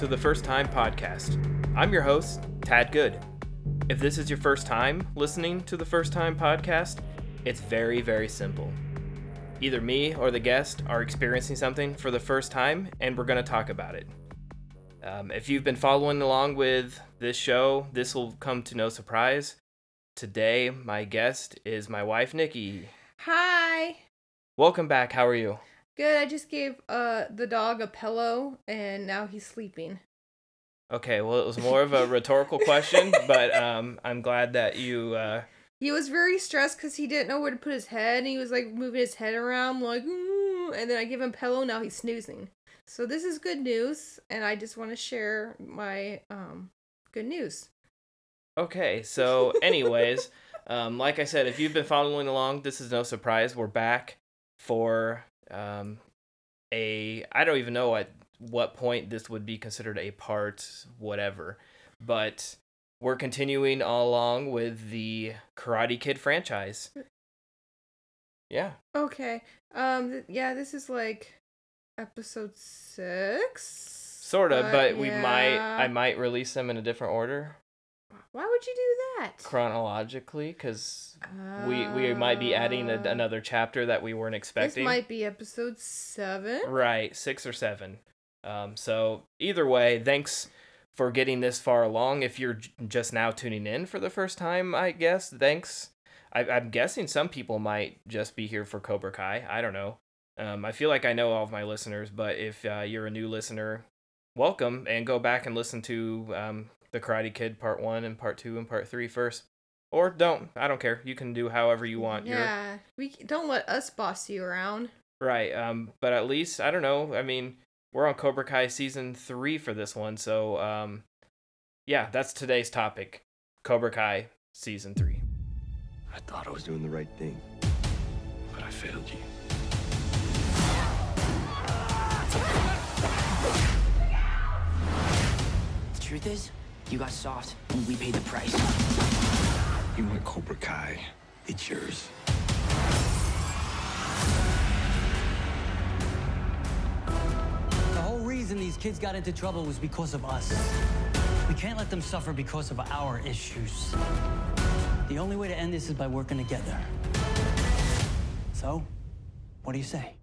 To the First Time Podcast. I'm your host, Tad Good. If this is your first time listening to the First Time Podcast, it's very, very simple. Either me or the guest are experiencing something for the first time, and we're going to talk about it. Um, if you've been following along with this show, this will come to no surprise. Today, my guest is my wife, Nikki. Hi. Welcome back. How are you? Good. I just gave uh the dog a pillow and now he's sleeping. Okay, well, it was more of a rhetorical question, but um, I'm glad that you. Uh, He was very stressed because he didn't know where to put his head and he was like moving his head around like "Ooh," and then I give him pillow now he's snoozing. So this is good news and I just want to share my um good news. Okay, so anyways, um, like I said, if you've been following along, this is no surprise. We're back for um, a I don't even know at what point this would be considered a part, whatever, but we're continuing all along with the Karate Kid franchise. Yeah. Okay. Um th- yeah, this is like episode 6. Sort of, But, but we might. I might release them in a different order Why would you do that? chronologically cuz we we might be adding a, Uh, another chapter that we weren't expecting. This might be episode 7. Right, six or seven. Um, so either way, thanks for getting this far along. If you're j- just now tuning in for the first time, I guess thanks. I, I'm guessing some people might just be here for Cobra Kai. I don't know. Um, I feel like I know all of my listeners, but if uh, you're a new listener, welcome and go back and listen to um, the Karate Kid Part One and Part Two and Part Three first, or don't. I don't care. You can do however you want. You're- Yeah, we don't let us boss you around. Right. Um, but at least I don't know. I mean, we're on Cobra Kai season three for this one, so um, yeah, that's today's topic. Cobra Kai season three. I thought I was doing the right thing, but I failed you. The truth is, you got soft, and we paid the price. You want Cobra Kai? It's yours. The whole reason these kids got into trouble was because of us. We can't let them suffer because of our issues. The only way to end this is by working together. So, what do you say?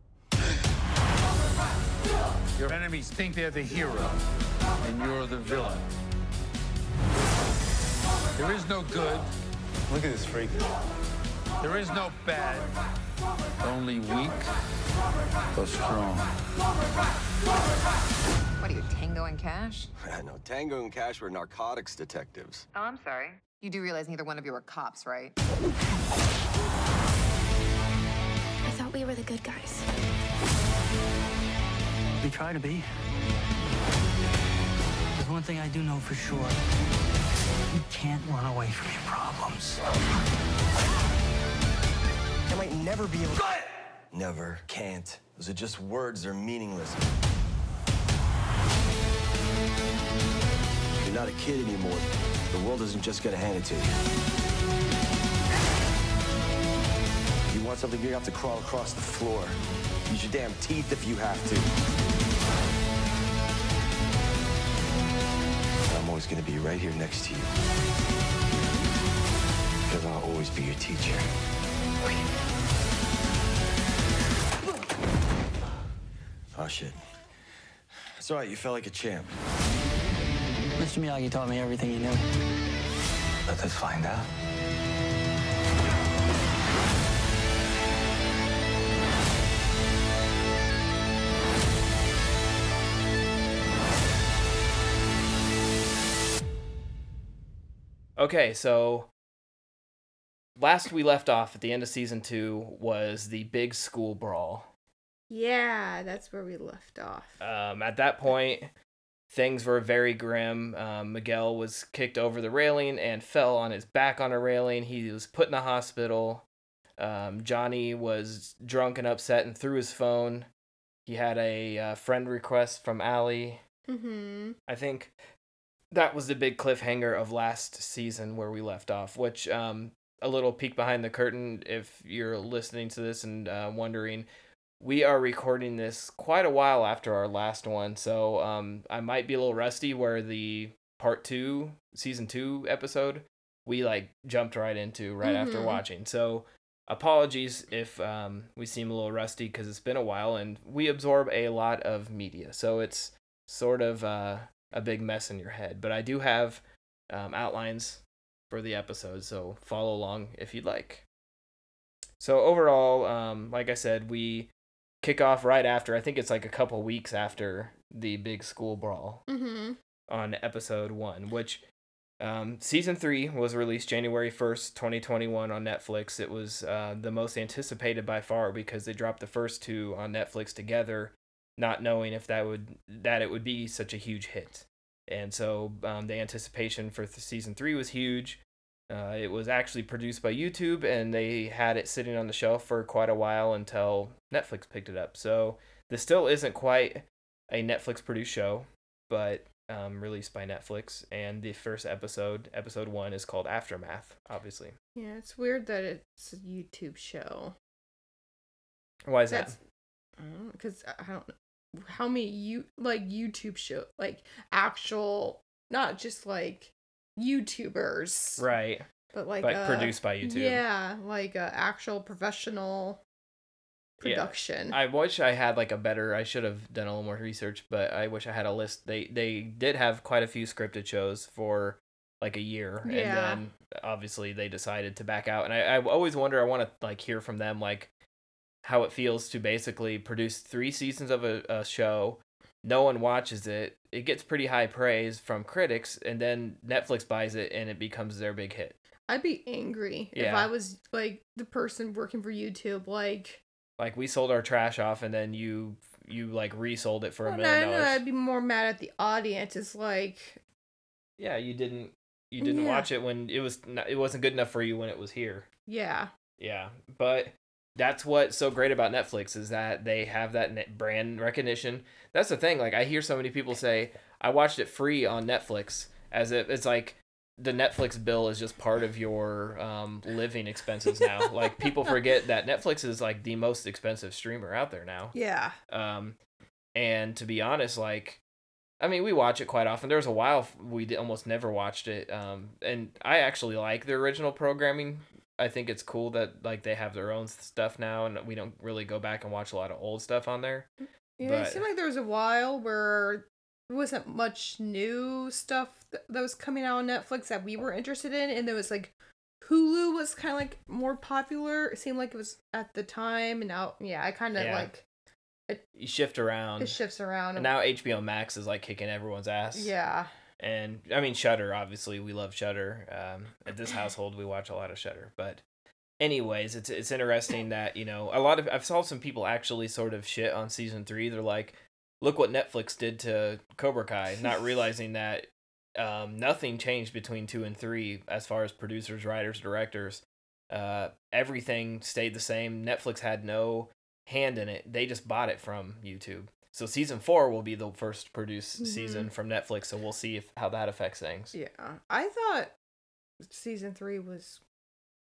Your enemies think they're the hero, and you're the villain. There is no good, Look at this freak. there is no bad, only weak or strong. What are you, Tango and Cash? I know Tango and Cash were narcotics detectives. Oh, I'm sorry. You do realize neither one of you are cops, right? I thought we were the good guys. We try to be. There's one thing I do know for sure. You can't run away from your problems. I might never be able to. Never, can't. Those are just words, they're meaningless. You're not a kid anymore. The world isn't just gonna hand it to you. You want something, you have to crawl across the floor. Use your damn teeth if you have to. Right here next to you. Because I'll always be your teacher. Oh, shit. It's all right, you felt like a champ. Mr. Miyagi taught me everything he knew. Let us find out. Okay, so last we left off at the end of season two was the big school brawl. Yeah, that's where we left off. Um, at that point, things were very grim. Um, Miguel was kicked over the railing and fell on his back on a railing. He was put in the hospital. Um, Johnny was drunk and upset and threw his phone. He had a uh, friend request from Allie. Mm-hmm. I think that was the big cliffhanger of last season where we left off, which um, a little peek behind the curtain if you're listening to this and uh, wondering we are recording this quite a while after our last one, so um, I might be a little rusty. Where the part two, season two episode, we like jumped right into right after Mhm. watching. So apologies if um, we seem a little rusty because it's been a while and we absorb a lot of media, so it's sort of uh, a big mess in your head. But I do have um, outlines for the episode, so follow along if you'd like. So overall, um, like I said, we kick off right after. I think it's like a couple weeks after the big school brawl Mm-hmm. on episode one, which um, season three was released January 1st, 2021 on Netflix. It was uh, the most anticipated by far because they dropped the first two on Netflix together, not knowing if that would that it would be such a huge hit. And so um, the anticipation for th- season three was huge. Uh, it was actually produced by YouTube, and they had it sitting on the shelf for quite a while until Netflix picked it up. So this still isn't quite a Netflix produced show, but um, released by Netflix. And the first episode, episode one, is called Aftermath, obviously. Yeah, it's weird that it's a YouTube show. Why is That's that? because I don't know how many you like YouTube show like actual not just like YouTubers Right. but like Like uh, produced by YouTube. Yeah, like uh, actual professional Yeah. production. I wish I had like a better. I should have done a little more research, but I wish I had a list. They they did have quite a few scripted shows for like a year, Yeah. and then obviously they decided to back out. And I, I always wonder. I want to like hear from them like how it feels to basically produce three seasons of a, a show. No one watches it. It gets pretty high praise from critics, and then Netflix buys it, and it becomes their big hit. I'd be angry if I was like the person working for YouTube. Like, Like we sold our trash off, and then you you like resold it for a oh, million no, no, dollars. I'd be more mad at the audience. It's like, yeah you didn't you didn't Yeah. watch it when it was not, it wasn't good enough for you when it was here yeah, yeah but that's what's so great about netflix is that they have that brand recognition that's the thing like i hear so many people say i watched it free on netflix as if it's like the netflix bill is just part of your um, living expenses now like people forget that netflix is like the most expensive streamer out there now yeah, um, and to be honest, like, I mean, we watch it quite often. There was a while we almost never watched it. Um, and I actually like the original programming. I think it's cool that like they have their own stuff now, and we don't really go back and watch a lot of old stuff on there. yeah. But- It seemed like there was a while where there wasn't much new stuff that was coming out on Netflix that we were interested in, and there was like Hulu was kind of like more popular. It seemed like it was at the time, and now yeah, I kind of Yeah. like it. You shift around. it shifts around. and now HBO Max is like kicking everyone's ass. yeah, And I mean, Shudder. Obviously, we love Shudder. Um, at this household, we watch a lot of Shudder. But, anyways, it's it's interesting that you know a lot of I've saw some people actually sort of shit on season three. They're like, "Look what Netflix did to Cobra Kai," not realizing that um, nothing changed between two and three as far as producers, writers, directors. Uh, everything stayed the same. Netflix had no hand in it. They just bought it from YouTube. So season four will be the first produced season from Netflix. So we'll see if how that affects things. yeah. I thought season three was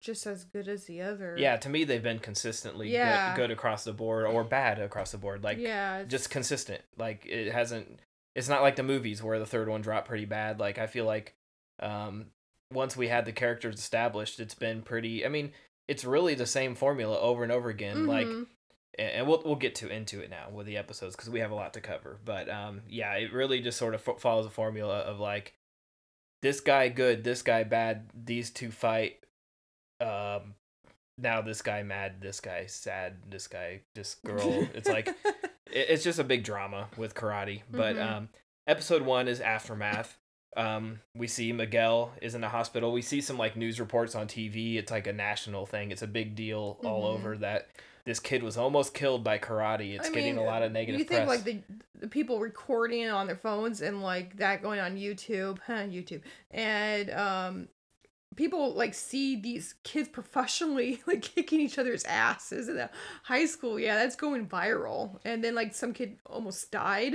just as good as the other. Yeah, to me they've been consistently Yeah. good, good across the board or bad across the board. Like yeah, just consistent. Like it hasn't. It's not like the movies where the third one dropped pretty bad. Like I feel like um, once we had the characters established, it's been pretty. I mean, it's really the same formula over and over again. Like Mhm. And we'll we'll get to into it now with the episodes because we have a lot to cover. But um, yeah, it really just sort of fo- follows a formula of like this guy good, this guy bad, these two fight. Um, now this guy mad, this guy sad, this guy this girl. It's like it, it's just a big drama with karate. But Mhm. um, episode one is aftermath. Um, we see Miguel is in the hospital. We see some like news reports on TV. It's like a national thing. It's a big deal all Mhm. over that this kid was almost killed by karate. It's I getting mean, a lot of negative You think press. like the the people recording it on their phones and like that going on YouTube, huh, YouTube, and um, people like see these kids professionally like kicking each other's asses in the high school. Yeah, that's going viral, and then like some kid almost died.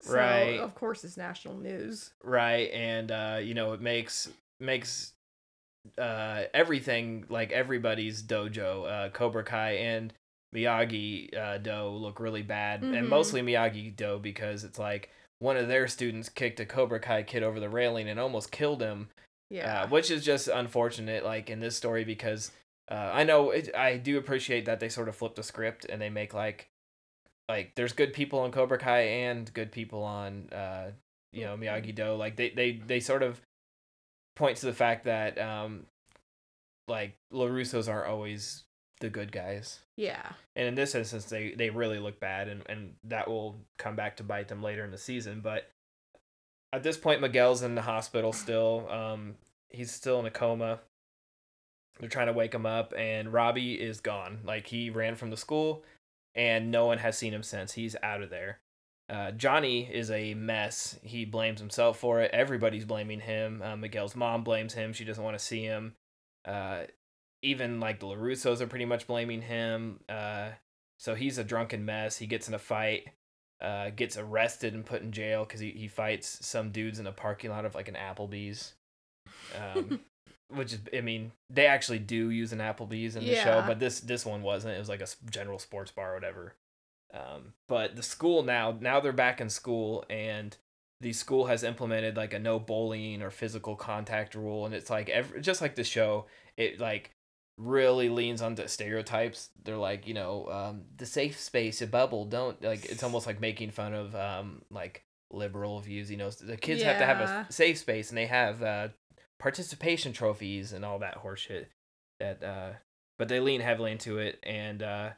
So, Right. Of course, it's national news. right and uh you know it makes makes uh everything like everybody's dojo uh cobra kai and Miyagi uh, Do look really bad, and Mhm. mostly Miyagi Do because it's like one of their students kicked a Cobra Kai kid over the railing and almost killed him. Yeah. Uh, which is just unfortunate, like in this story, because uh, I know it, I do appreciate that they sort of flip the script and they make like, like there's good people on Cobra Kai and good people on, uh, you know, Miyagi Do. Like they they they sort of point to the fact that um, like Larussos aren't always the good guys. yeah. And in this instance, they, they really look bad, and, and that will come back to bite them later in the season. But at this point, Miguel's in the hospital still. Um, he's still in a coma. They're trying to wake him up, and Robbie is gone. Like he ran from the school, and no one has seen him since. He's out of there. Uh, Johnny is a mess. He blames himself for it. Everybody's blaming him. Uh, Miguel's mom blames him. She doesn't want to see him. Uh, even like the LaRussos are pretty much blaming him. Uh, so he's a drunken mess. He gets in a fight, uh, gets arrested and put in jail because he, he fights some dudes in a parking lot of like an Applebee's. Um, which is, I mean, they actually do use an Applebee's in the show, but this this one wasn't. It was like a general sports bar or whatever. Um, but the school now, now they're back in school, and the school has implemented like a no bullying or physical contact rule, and it's like every, just like the show, it like really leans onto stereotypes. They're like, you know, um, the safe space, a bubble. Don't like. It's almost like making fun of um, like liberal views. You know, the kids have to have a safe space, and they have uh, participation trophies and all that horseshit. That, uh, but they lean heavily into it, and uh,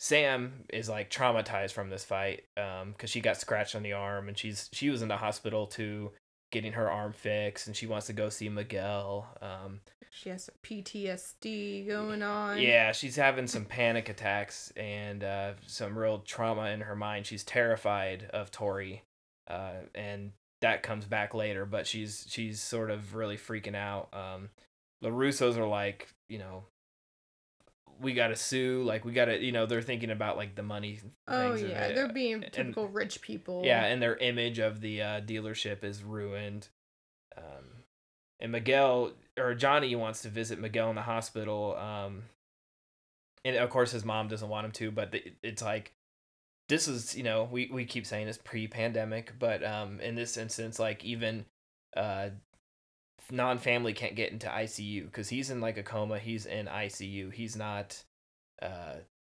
Sam is like traumatized from this fight um because she got scratched on the arm and she's she was in the hospital too getting her arm fixed and she wants to go see Miguel um She has some PTSD going on. yeah she's having some panic attacks and uh some real trauma in her mind she's terrified of Tori uh and that comes back later but she's she's sort of really freaking out um the Russos are like you know we gotta sue like we gotta you know they're thinking about like the money Oh yeah, they're being and- typical rich people. yeah, and their image of the uh, dealership is ruined. Um, and Miguel or Johnny wants to visit Miguel in the hospital. Um, and of course his mom doesn't want him to, but it's like this is you know we we keep saying it's pre-pandemic, but um, in this instance, like even uh, non-family can't get into ICU because he's in like a coma. He's in ICU. He's not. Uh,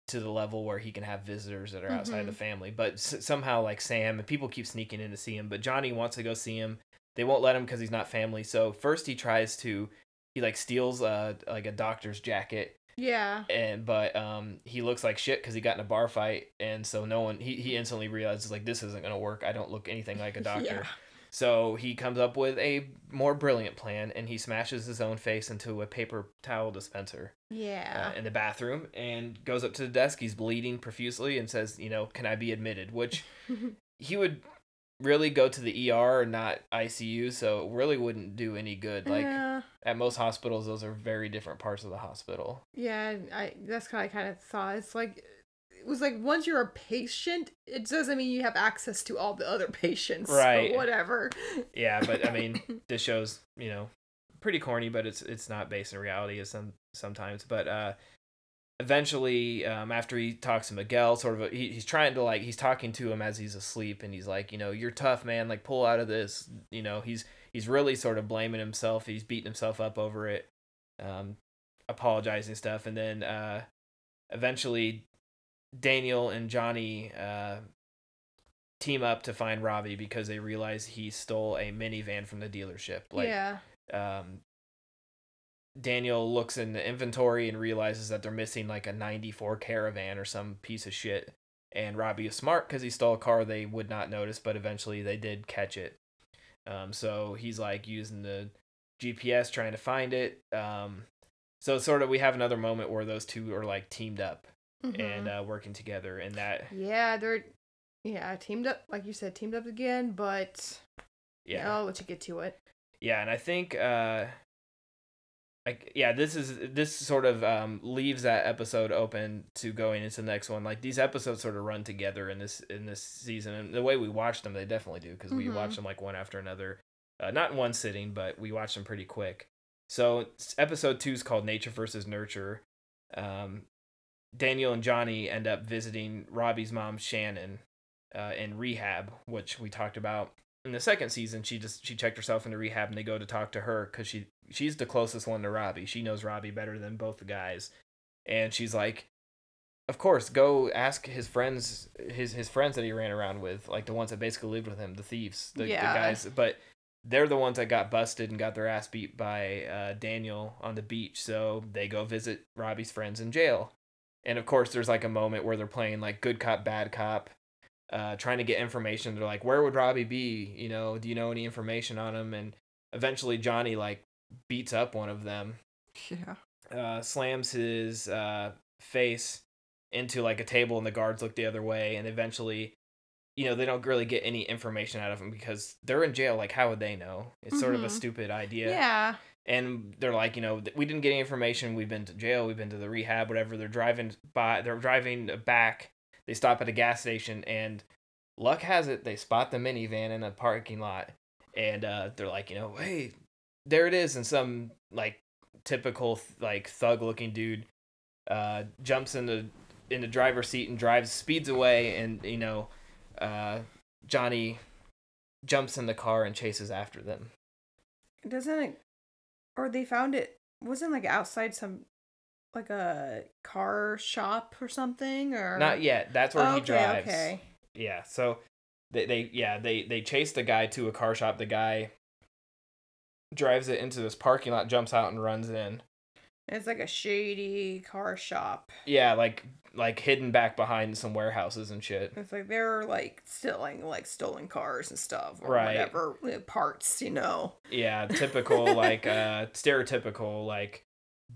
to the level where he can have visitors that are outside the Mhm. family. But s- somehow, like Sam, and people keep sneaking in to see him. But Johnny wants to go see him. They won't let him because he's not family. So first he tries to, he like steals uh like a doctor's jacket, Yeah. and but um he looks like shit because he got in a bar fight, and so no one he he instantly realizes like this isn't gonna work. I don't look anything like a doctor. Yeah. So he comes up with a more brilliant plan, and he smashes his own face into a paper towel dispenser Yeah. uh, in the bathroom and goes up to the desk. He's bleeding profusely and says, "You know, can I be admitted?" Which he would really go to the ER and not ICU, so it really wouldn't do any good. Like yeah. at most hospitals, those are very different parts of the hospital. Yeah, I that's kind of kind of thought. It's like was like once you're a patient, it doesn't mean you have access to all the other patients. Right. But whatever. Yeah, but I mean, this show's you know pretty corny, but it's it's not based in reality as some sometimes. But uh, eventually, um, after he talks to Miguel, sort of, he, he's trying to like he's talking to him as he's asleep, and he's like, you know, you're tough, man. Like pull out of this. You know, he's he's really sort of blaming himself. He's beating himself up over it, um, apologizing stuff, and then uh, eventually, Daniel and Johnny. Uh, team up to find Robbie because they realize he stole a minivan from the dealership. Like yeah. um Daniel looks in the inventory and realizes that they're missing like a 94 caravan or some piece of shit. And Robbie is smart because he stole a car they would not notice, but eventually they did catch it. Um, so he's like using the GPS trying to find it. Um, so sort of we have another moment where those two are like teamed up Mhm. and uh, working together, and that yeah, they're yeah teamed up like you said, teamed up again. But yeah. I'll let you get to it. Yeah, and I think uh like yeah, this is this sort of um leaves that episode open to going into the next one. Like these episodes sort of run together in this in this season and the way we watch them they definitely do because we Mhm. watch them like one after another. Uh, not in one sitting, but we watch them pretty quick. So episode 2 is called Nature versus Nurture. Um Daniel and Johnny end up visiting Robbie's mom Shannon uh, in rehab, which we talked about in the second season. She just she checked herself into rehab, and they go to talk to her because she she's the closest one to Robbie. She knows Robbie better than both the guys, and she's like, "Of course, go ask his friends, his his friends that he ran around with, like the ones that basically lived with him, the thieves, the, Yeah. the guys." But they're the ones that got busted and got their ass beat by uh, Daniel on the beach. So they go visit Robbie's friends in jail. And of course, there's like a moment where they're playing like good cop, bad cop, uh, trying to get information. They're like, where would Robbie be? You know, do you know any information on him? And eventually, Johnny like beats up one of them, Yeah. uh, slams his uh, face into like a table, and the guards look the other way. And eventually, you know, they don't really get any information out of him because they're in jail. Like, how would they know? It's sort of a Mhm. stupid idea Yeah. And they're like, you know, we didn't get any information. We've been to jail. We've been to the rehab, whatever. They're driving by. They're driving back. They stop at a gas station, and luck has it they spot the minivan in a parking lot, and uh, they're like, you know, hey, there it is, and some like typical like thug looking dude uh, jumps in the in the driver's seat and drives speeds away, and you know, uh, Johnny jumps in the car and chases after them. Doesn't it? Or they found it. Wasn't like outside some, like a car shop or something, or Not yet. That's where Oh, he okay, drives. Okay. Yeah. So they, they yeah they they chase the guy to a car shop. The guy drives it into this parking lot, jumps out and runs in. It's like a shady car shop. Yeah, like like hidden back behind some warehouses and shit. It's like they're like stealing like stolen cars and stuff or Right. whatever uh, parts, you know. Yeah, typical like uh stereotypical like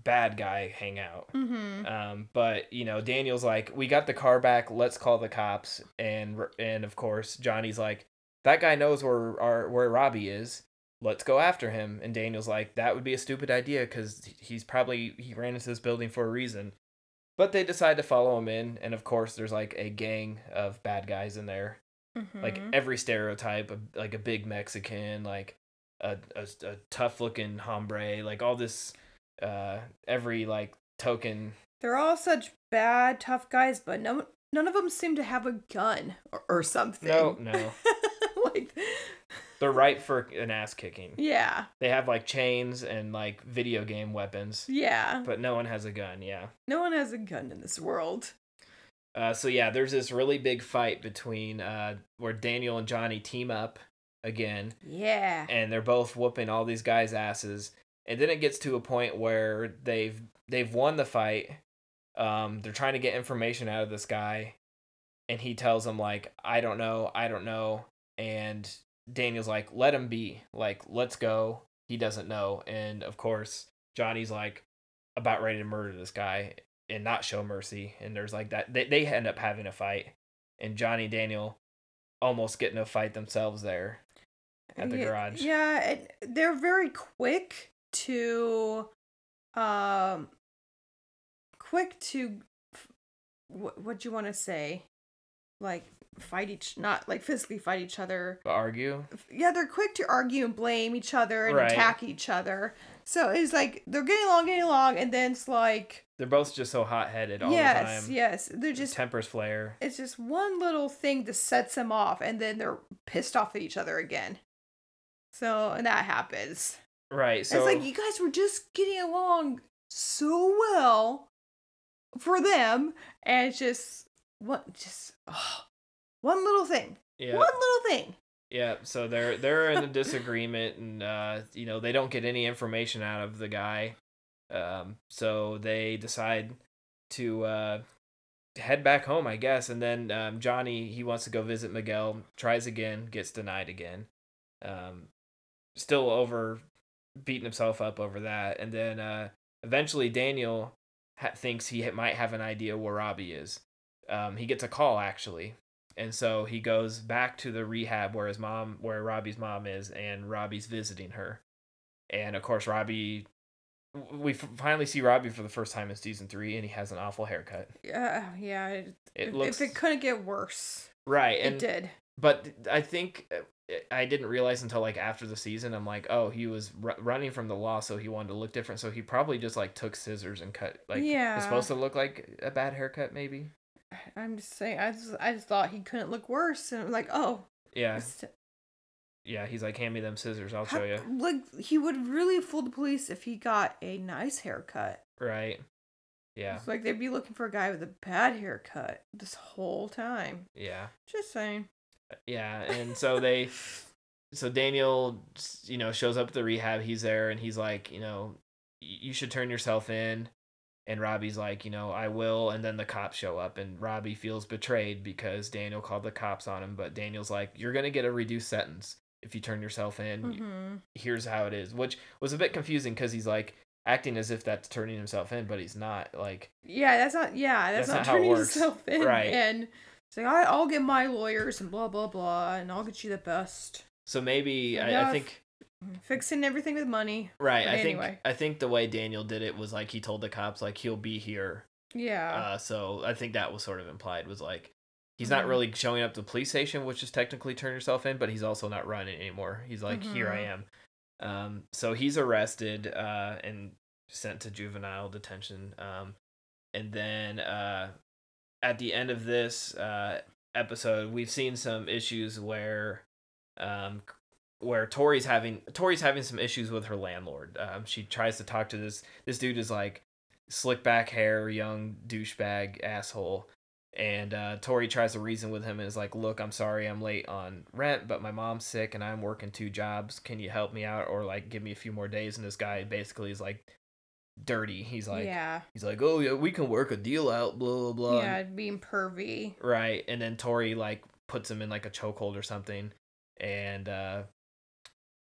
bad guy hangout. Mm-hmm. Um, but you know, Daniel's like, "We got the car back. Let's call the cops." And and of course, Johnny's like, "That guy knows where our where Robbie is. Let's go after him." And Daniel's like, "That would be a stupid idea because he's probably he ran into this building for a reason." But they decide to follow him in, and of course, there's like a gang of bad guys in there, like Mhm. every stereotype, like a big Mexican, like a a, a tough looking hombre, like all this, uh, every like token They're all such bad, tough guys, but no, none of them seem to have a gun or, or something. No, no. They're ripe for an ass kicking. yeah, They have like chains and like video game weapons, yeah. but no one has a gun. Yeah. No one has a gun in this world. Uh, so yeah, there's this really big fight between uh, where Daniel and Johnny team up again, Yeah. and they're both whooping all these guys' asses. And then it gets to a point where they've they've won the fight. Um, they're trying to get information out of this guy, and he tells them like, "I don't know, I don't know." And Daniel's like, "Let him be. Like, let's go." He doesn't know, and of course, Johnny's like about ready to murder this guy and not show mercy. And there's like that they they end up having a fight, and Johnny and Daniel almost get in a fight themselves there at the garage. Yeah, and they're very quick to, um, quick to, what what you want to say, like fight each, not like physically fight each other. argue. Yeah, they're quick to argue and blame each other and Right. attack each other. So it's like they're getting along, getting along, and then it's like, They're both just so hot headed all yes, the time. yes, they're just tempers flare. it's just one little thing that sets them off and then they're pissed off at each other again so and that happens Right. So it's like you guys were just getting along so well for them and it's just what just oh, one little thing yeah, one little thing yeah. So they're they're in a disagreement, and uh, you know they don't get any information out of the guy. Um, so they decide to uh, head back home, I guess. And then um, Johnny he wants to go visit Miguel. Tries again, gets denied again. Um, still over beating himself up over that. And then uh, eventually Daniel ha- thinks he might have an idea where Robbie is. Um, he gets a call actually, and so he goes back to the rehab where his mom, where Robbie's mom is, and Robbie's visiting her. And of course, Robbie, we finally see Robbie for the first time in season three, and he has an awful haircut. yeah yeah it, It looks if it couldn't get worse right it and did. but i think uh, i didn't realize until like after the season i'm like oh he was r- running from the law so he wanted to look different so he probably just like took scissors and cut like Yeah. it's supposed to look like a bad haircut maybe I'm just saying. I just, I just thought he couldn't look worse, and I'm like, oh, yeah yeah he's like hand me them scissors i'll how- show you Like he would really fool the police if he got a nice haircut. right yeah It's like they'd be looking for a guy with a bad haircut this whole time. yeah Just saying. Uh, yeah and so they so daniel you know shows up at the rehab he's there and he's like you know you should turn yourself in and robbie's like you know i will and then the cops show up and robbie feels betrayed because daniel called the cops on him but daniel's like you're gonna get a reduced sentence if you turn yourself in hmm here's how it is which was a bit confusing because he's like acting as if that's turning himself in but he's not like Yeah, that's not. Yeah, that's, That's not, not turning yourself in. Right. And say, like, I'll get my lawyers and blah blah blah, and I'll get you the best. so maybe I, I think Fixing everything with money. Right. But I think. I think the way Daniel did it was like he told the cops like he'll be here. Yeah. Uh, so I think that was sort of implied was like he's not Mhm. really showing up to the police station, which is technically turn yourself in, but he's also not running anymore. He's like here I am. Um, so he's arrested uh, and sent to juvenile detention. Um, and then uh, at the end of this uh, episode, we've seen some issues where um, where Tori's having Tori's having some issues with her landlord. Um, she tries to talk to this this dude is like slick back hair, young douchebag asshole. And uh, Tori tries to reason with him and is like, "Look, I'm sorry, I'm late on rent, but my mom's sick and I'm working two jobs. Can you help me out or like give me a few more days?" And this guy basically is like dirty. He's like, yeah. he's like, "Oh yeah, we can work a deal out." Blah blah blah. Yeah, being pervy. Right. And then Tori like puts him in like a chokehold or something. And uh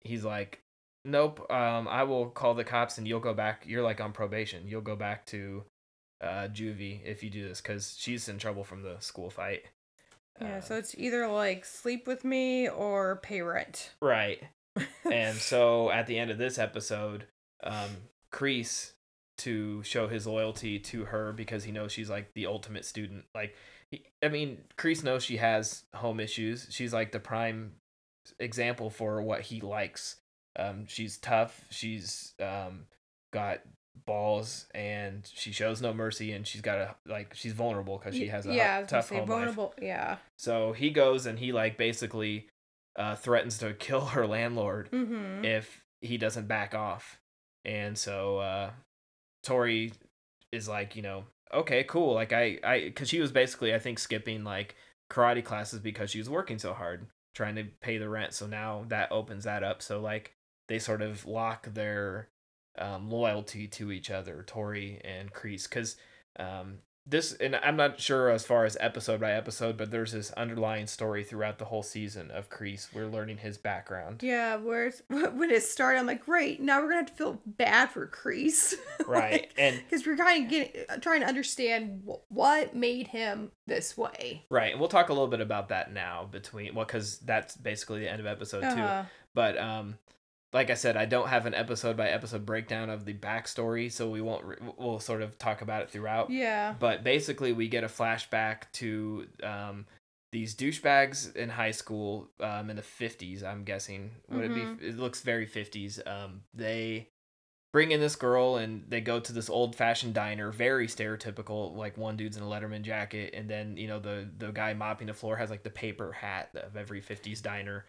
he's like, Nope, um, I will call the cops and you'll go back you're like on probation. You'll go back to uh juvie if you do this because she's in trouble from the school fight. Yeah, Uh, so it's either like sleep with me or pay rent. Right. and so at the end of this episode, um, Kreese to show his loyalty to her because he knows she's like the ultimate student. Like, he, I mean, Kreese knows she has home issues. She's like the prime example for what he likes. Um, she's tough. She's um, got balls and she shows no mercy and she's got a like she's vulnerable because she has a yeah, I hu- was gonna tough say home life. vulnerable. Yeah. So he goes and he like basically uh, threatens to kill her landlord Mm-hmm. if he doesn't back off. And so uh, Tori is like, you know, okay, cool. Like I, I, because she was basically, I think, skipping like karate classes because she was working so hard trying to pay the rent. So now that opens that up. So like they sort of lock their um, loyalty to each other, Tori and Kreese, because um, this, and I'm not sure as far as episode by episode, but there's this underlying story throughout the whole season of Kreese. We're learning his background. Yeah, whereas when it started, I'm like, great, now we're gonna have to feel bad for Kreese, Right. And Because we're kind of getting trying to understand wh- what made him this way. Right, and we'll talk a little bit about that now between well, because that's basically the end of episode Uh-huh. two. But um, like I said, I don't have an episode by episode breakdown of the backstory, so we won't. Re- we'll sort of talk about it throughout. Yeah. But basically, we get a flashback to um these douchebags in high school um in the fifties. I'm guessing would it Mhm. be? It looks very fifties. Um, they bring in this girl and they go to this old fashioned diner, very stereotypical. Like one dude's in a Letterman jacket, and then you know the the guy mopping the floor has like the paper hat of every fifties diner,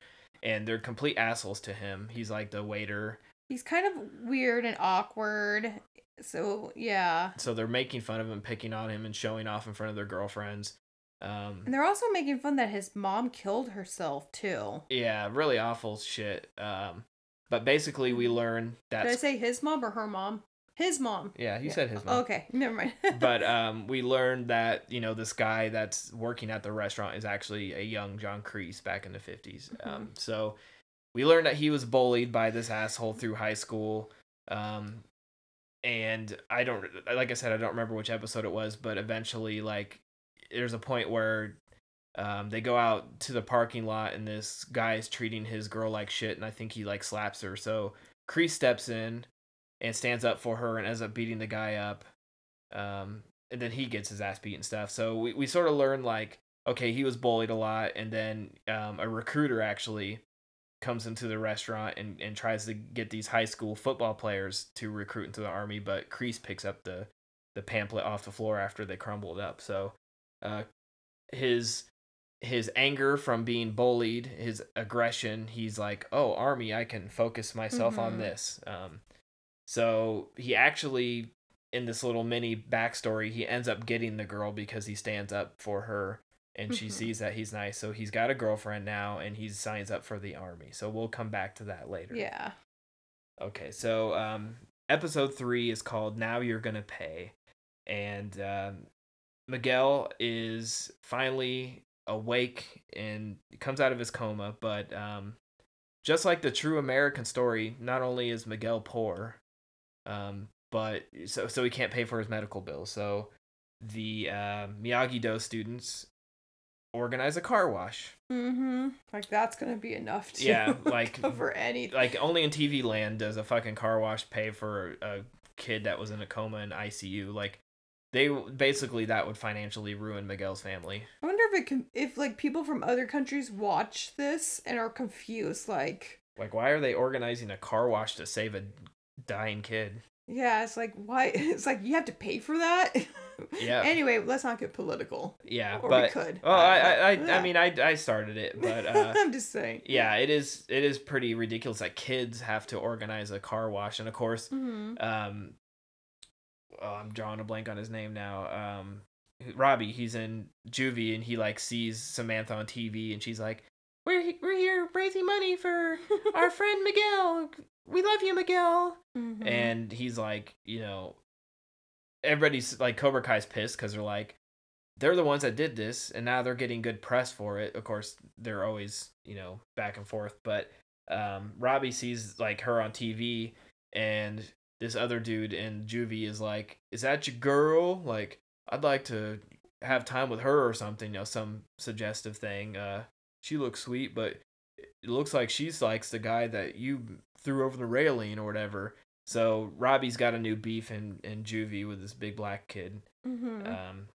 and they're complete assholes to him. He's like the waiter, He's kind of weird and awkward. So yeah. so they're making fun of him, picking on him, and showing off in front of their girlfriends. Um, And they're also making fun that his mom killed herself too. Yeah, really awful shit. Um, but basically, we learn that. Did I say his mom or her mom? His mom. Yeah, you said his mom. Okay, never mind. but um, we learned that you know this guy that's working at the restaurant is actually a young John Kreese back in the 50s. Um, so we learned that he was bullied by this asshole through high school. Um, and I don't, like I said, I don't remember which episode it was, but eventually, like, there's a point where um, they go out to the parking lot and this guy is treating his girl like shit, and I think he like slaps her. So Kreese steps in and stands up for her and ends up beating the guy up. Um, and then he gets his ass beat and stuff. So we, we sort of learn like okay, he was bullied a lot, and then um, a recruiter actually comes into the restaurant and, and tries to get these high school football players to recruit into the army, but Kreese picks up the the pamphlet off the floor after they crumbled up. So uh, his his anger from being bullied, his aggression, he's like, "Oh, army, I can focus myself on Mhm. this." Um, so he actually, in this little mini backstory, he ends up getting the girl because he stands up for her, and she Mhm. sees that he's nice. So he's got a girlfriend now, and he signs up for the army. So we'll come back to that later. Yeah. Okay, so um, episode three is called "Now You're Gonna Pay," and um, Miguel is finally awake and comes out of his coma. But um, just like the true American story, not only is Miguel poor, um, but so so he can't pay for his medical bills. So the uh, Miyagi Do students organize a car wash. Mm-hmm. Like that's gonna be enough to Yeah, like- cover anything. like only in TV land does a fucking car wash pay for a kid that was in a coma in ICU. Like they basically that would financially ruin Miguel's family. I wonder if it can if like people from other countries watch this and are confused, like Like why are they organizing a car wash to save a dying kid? yeah, it's like why it's like you have to pay for that. Yeah. anyway, let's not get political. Yeah, Or we but could. Well, I I I, Yeah. I mean I I started it, but uh I'm just saying. yeah, it is it is pretty ridiculous that kids have to organize a car wash and of course hmm um oh, I'm drawing a blank on his name now. Um Robbie, he's in juvie and he like sees Samantha on TV and she's like, "We're we're here raising money for our friend Miguel. We love you, Miguel." Mm-hmm. And he's like, you know, everybody's like Cobra Kai's pissed cuz they're like they're the ones that did this and now they're getting good press for it. Of course, they're always, you know, back and forth, but um Robbie sees like her on TV and this other dude in juvie is like, "Is that your girl? Like, I'd like to have time with her or something, you know, some suggestive thing. Uh, she looks sweet, but it looks like she's likes the guy that you threw over the railing or whatever." So Robbie's got a new beef in in juvie with this big black kid. hmm Um,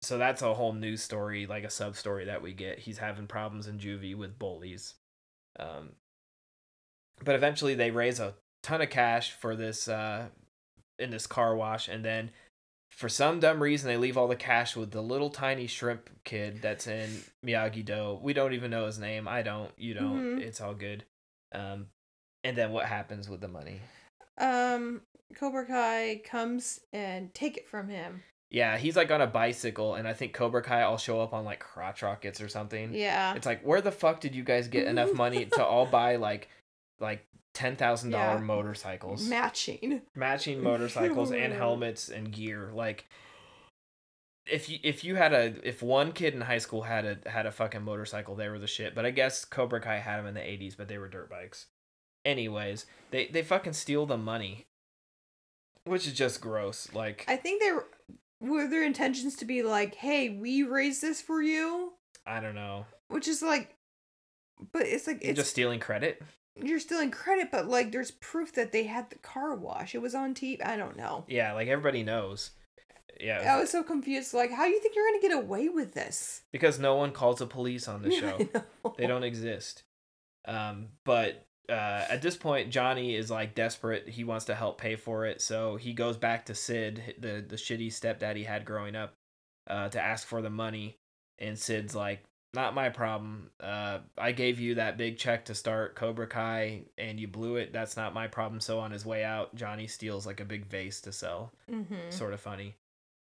so that's a whole new story, like a sub story that we get. He's having problems in juvie with bullies. Um, but eventually they raise a ton of cash for this uh in this car wash, and then for some dumb reason they leave all the cash with the little tiny shrimp kid that's in Miyagi Do. We don't even know his name. I don't. You don't. Mhm. It's all good. Um, and then what happens with the money? Um, Cobra Kai comes and take it from him. Yeah, he's like on a bicycle, and I think Cobra Kai all show up on like crotch rockets or something. Yeah. It's like, where the fuck did you guys get enough money to all buy like, like ten thousand Yeah. dollar motorcycles, Matching. matching motorcycles and helmets and gear? Like, if you if you had a if one kid in high school had a had a fucking motorcycle, they were the shit. But I guess Cobra Kai had them in the eighties, but they were dirt bikes. Anyways, they they fucking steal the money, which is just gross. Like, I think they were were their intentions to be like, "Hey, we raised this for you," I don't know. which is like, but it's like You're it's just stealing credit. you're stealing credit, but like there's proof that they had the car wash. It was on TV. I don't know. Yeah, like everybody knows. Yeah, I was so confused. Like, how do you think you're gonna get away with this? because no one calls the police on the show. They don't exist. Um, but uh, at this point, Johnny is like desperate. He wants to help pay for it, so he goes back to Sid, the the shitty stepdad he had growing up, uh, to ask for the money. And Sid's like, "Not my problem. Uh, I gave you that big check to start Cobra Kai, and you blew it. That's not my problem." So on his way out, Johnny steals like a big vase to sell. Mhm. Sort of funny.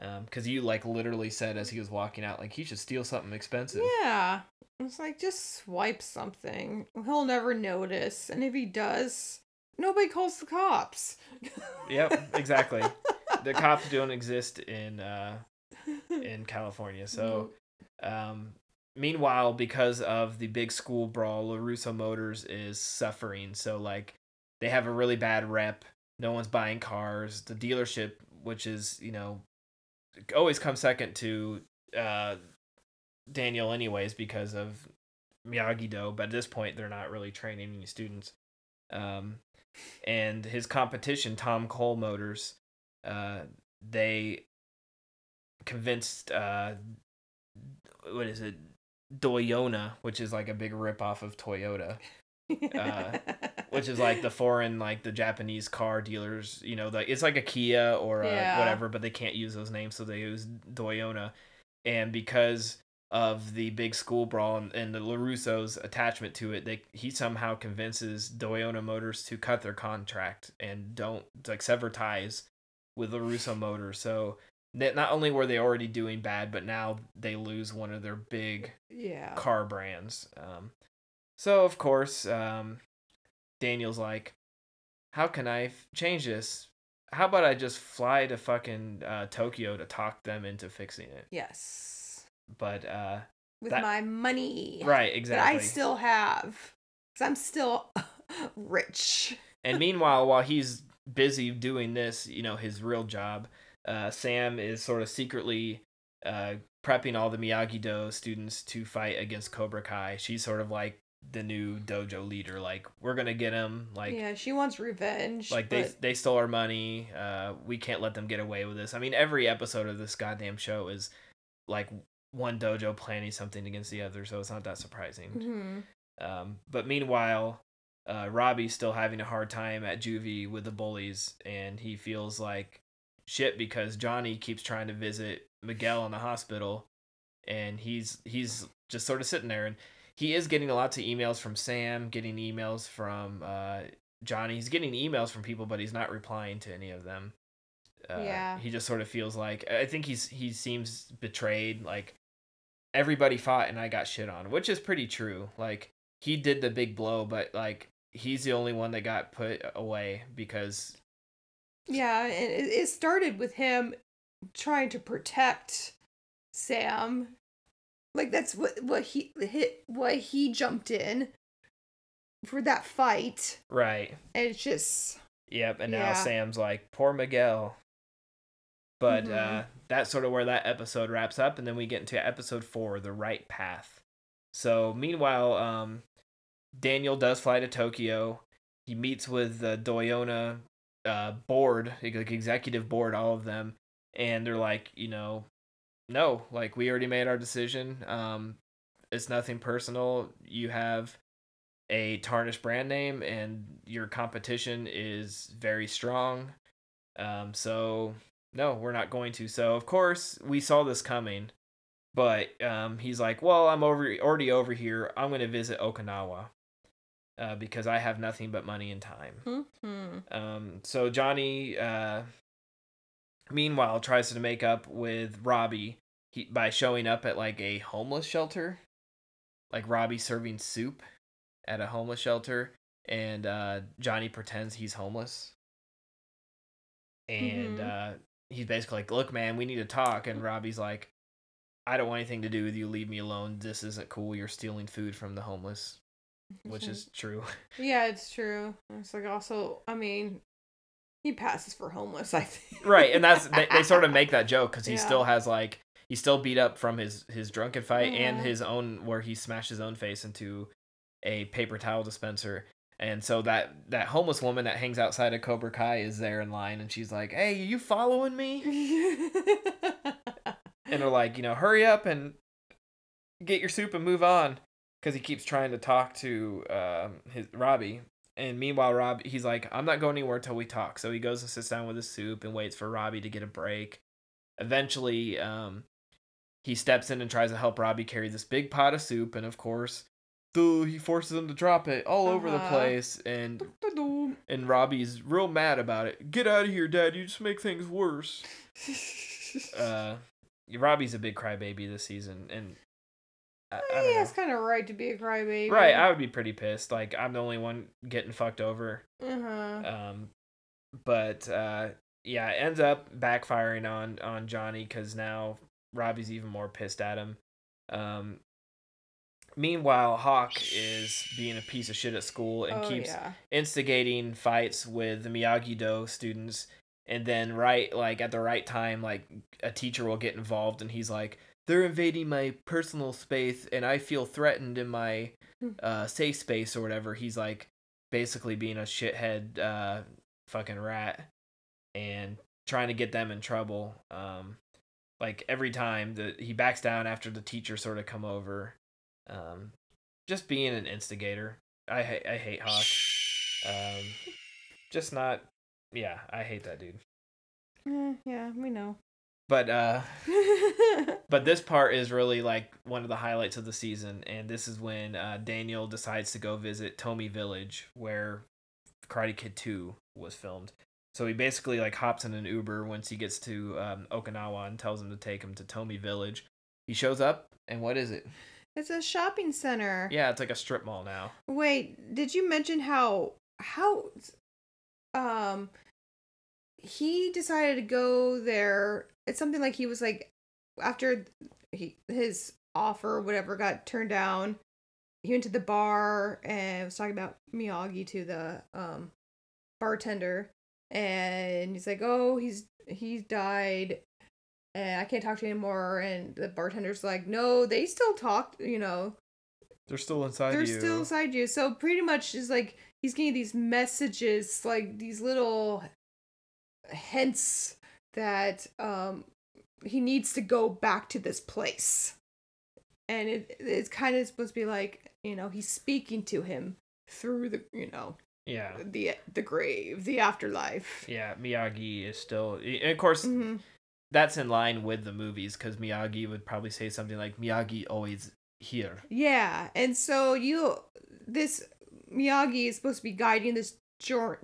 Um, because you like literally said as he was walking out, like he should steal something expensive. Yeah. It's like just swipe something. He'll never notice, and if he does, nobody calls the cops. Yep, exactly. the cops don't exist in uh in California. So um meanwhile because of the big school brawl, LaRusso Motors is suffering. So like they have a really bad rep. No one's buying cars. The dealership, which is, you know, always comes second to uh Daniel anyways because of Miyagi Do, but at this point they're not really training any students. Um and his competition, Tom Cole Motors, uh, they convinced uh, what is it, Doyona, which is like a big rip off of Toyota. Uh, which is like the foreign like the japanese car dealers you know like it's like a kia or a Yeah. whatever but they can't use those names so they use doyona and because of the big school brawl and, and the larusso's attachment to it they he somehow convinces doyona motors to cut their contract and don't like sever ties with larusso motors so not only were they already doing bad but now they lose one of their big yeah. car brands. Um, so of course, um, Daniel's like, "How can I f- change this? How about I just fly to fucking uh, Tokyo to talk them into fixing it?" Yes. But uh, With That- my money. right, That exactly. I still have. Because I'm still rich. and meanwhile, while he's busy doing this, you know, his real job, uh, Sam is sort of secretly uh, prepping all the Miyagi Do students to fight against Cobra Kai. She's sort of like the new dojo leader. Like, we're gonna get him. Like, yeah, she wants revenge. like they but- they stole our money uh we can't let them get away with this i mean every episode of this goddamn show is like one dojo planning something against the other so it's not that surprising Mhm. um but meanwhile uh robbie's still having a hard time at juvie with the bullies and he feels like shit because johnny keeps trying to visit miguel in the hospital and he's he's just sort of sitting there and he is getting lots of emails from sam getting emails from uh Johnny. He's getting emails from people, but he's not replying to any of them. Uh, Yeah. He just sort of feels like I think he's he seems betrayed. Like everybody fought and I got shit on, which is pretty true. Like he did the big blow, but like he's the only one that got put away because Yeah, and it, it started with him trying to protect Sam. Like that's what what he hit why he jumped in for that fight. right. And it's just Yep, and now Yeah. Sam's like, poor Miguel. But Mhm. uh, that's sort of where that episode wraps up, and then we get into episode four, the right path. So meanwhile, um, Daniel does fly to Tokyo. He meets with the Doyona uh, board, like executive board, all of them, and they're like, you know, no, like we already made our decision. Um, it's nothing personal. You have a tarnished brand name and your competition is very strong. Um, so no, we're not going to. So of course we saw this coming, but um, he's like, well, I'm over already over here. I'm gonna visit Okinawa. Uh, because I have nothing but money and time. mhm. Um, so Johnny, uh, meanwhile, tries to make up with Robbie he, by showing up at like a homeless shelter, like Robbie serving soup at a homeless shelter, and uh, Johnny pretends he's homeless, and Mhm. uh, he's basically like, "Look, man, we need to talk," and Robbie's like. I don't want anything to do with you. Leave me alone. This isn't cool. You're stealing food from the homeless, which is true. Yeah, it's true. It's like also, I mean, he passes for homeless. I think. right and that's they, they sort of make that joke because he Yeah. still has like he's still beat up from his his drunken fight and his own where he smashed his own face into a paper towel dispenser and so that that homeless woman that hangs outside of cobra kai is there in line and she's like hey are you following me and they're like you know hurry up and get your soup and move on because he keeps trying to talk to um, his robbie and meanwhile rob he's like i'm not going anywhere till we talk. So he goes and sits down with his soup and waits for robbie to get a break. Eventually um, he steps in and tries to help robbie carry this big pot of soup. And of course he forces him to drop it all over the Uh-huh. place. And and robbie's real mad about it. Get out of here dad. You just make things worse. Uh Robbie's a big crybaby this season, and I, I know. has kind of right to be a crybaby. Right, I would be pretty pissed. Like I'm the only one getting fucked over. Uh-huh. Um, but uh, yeah, it ends up backfiring on on Johnny because now Robbie's even more pissed at him. Um, meanwhile, Hawk is being a piece of shit at school and oh, keeps yeah. instigating fights with the Miyagi Do students and then right like at the right time like a teacher will get involved and he's like they're invading my personal space and I feel threatened in my uh safe space or whatever he's like basically being a shithead uh fucking rat and trying to get them in trouble um like every time that he backs down after the teacher sort of come over. Um, just being an instigator. I hate I hate Hawk. Um, just not. Yeah, I hate that dude. Eh, yeah, we know. But uh, but this part is really like one of the highlights of the season, and this is when uh, Daniel decides to go visit tomi Village, where Karate Kid Two was filmed. So he basically like hops in an Uber once he gets to um, Okinawa and tells him to take him to tomi Village. He shows up, and what is it? it's a shopping center. Yeah, it's like a strip mall now. Wait, did you mention how how um he decided to go there? It's something like he was like after he his offer whatever got turned down. He went to the bar and was talking about Miyagi to the um bartender and he's like, "Oh, he's he's died and I can't talk to you anymore." And the bartender's like, "No, they still talk, you know, They're still inside you. they're you. still inside you. So pretty much is like he's getting these messages, like these little hints that um he needs to go back to this place. And it it's kind of supposed to be like, you know, he's speaking to him through the, you know, yeah, the the grave, the afterlife. yeah. Miyagi is still, and of course, hmm that's in line with the movies because Miyagi would probably say something like Miyagi always here. Yeah, and so you this Miyagi is supposed to be guiding this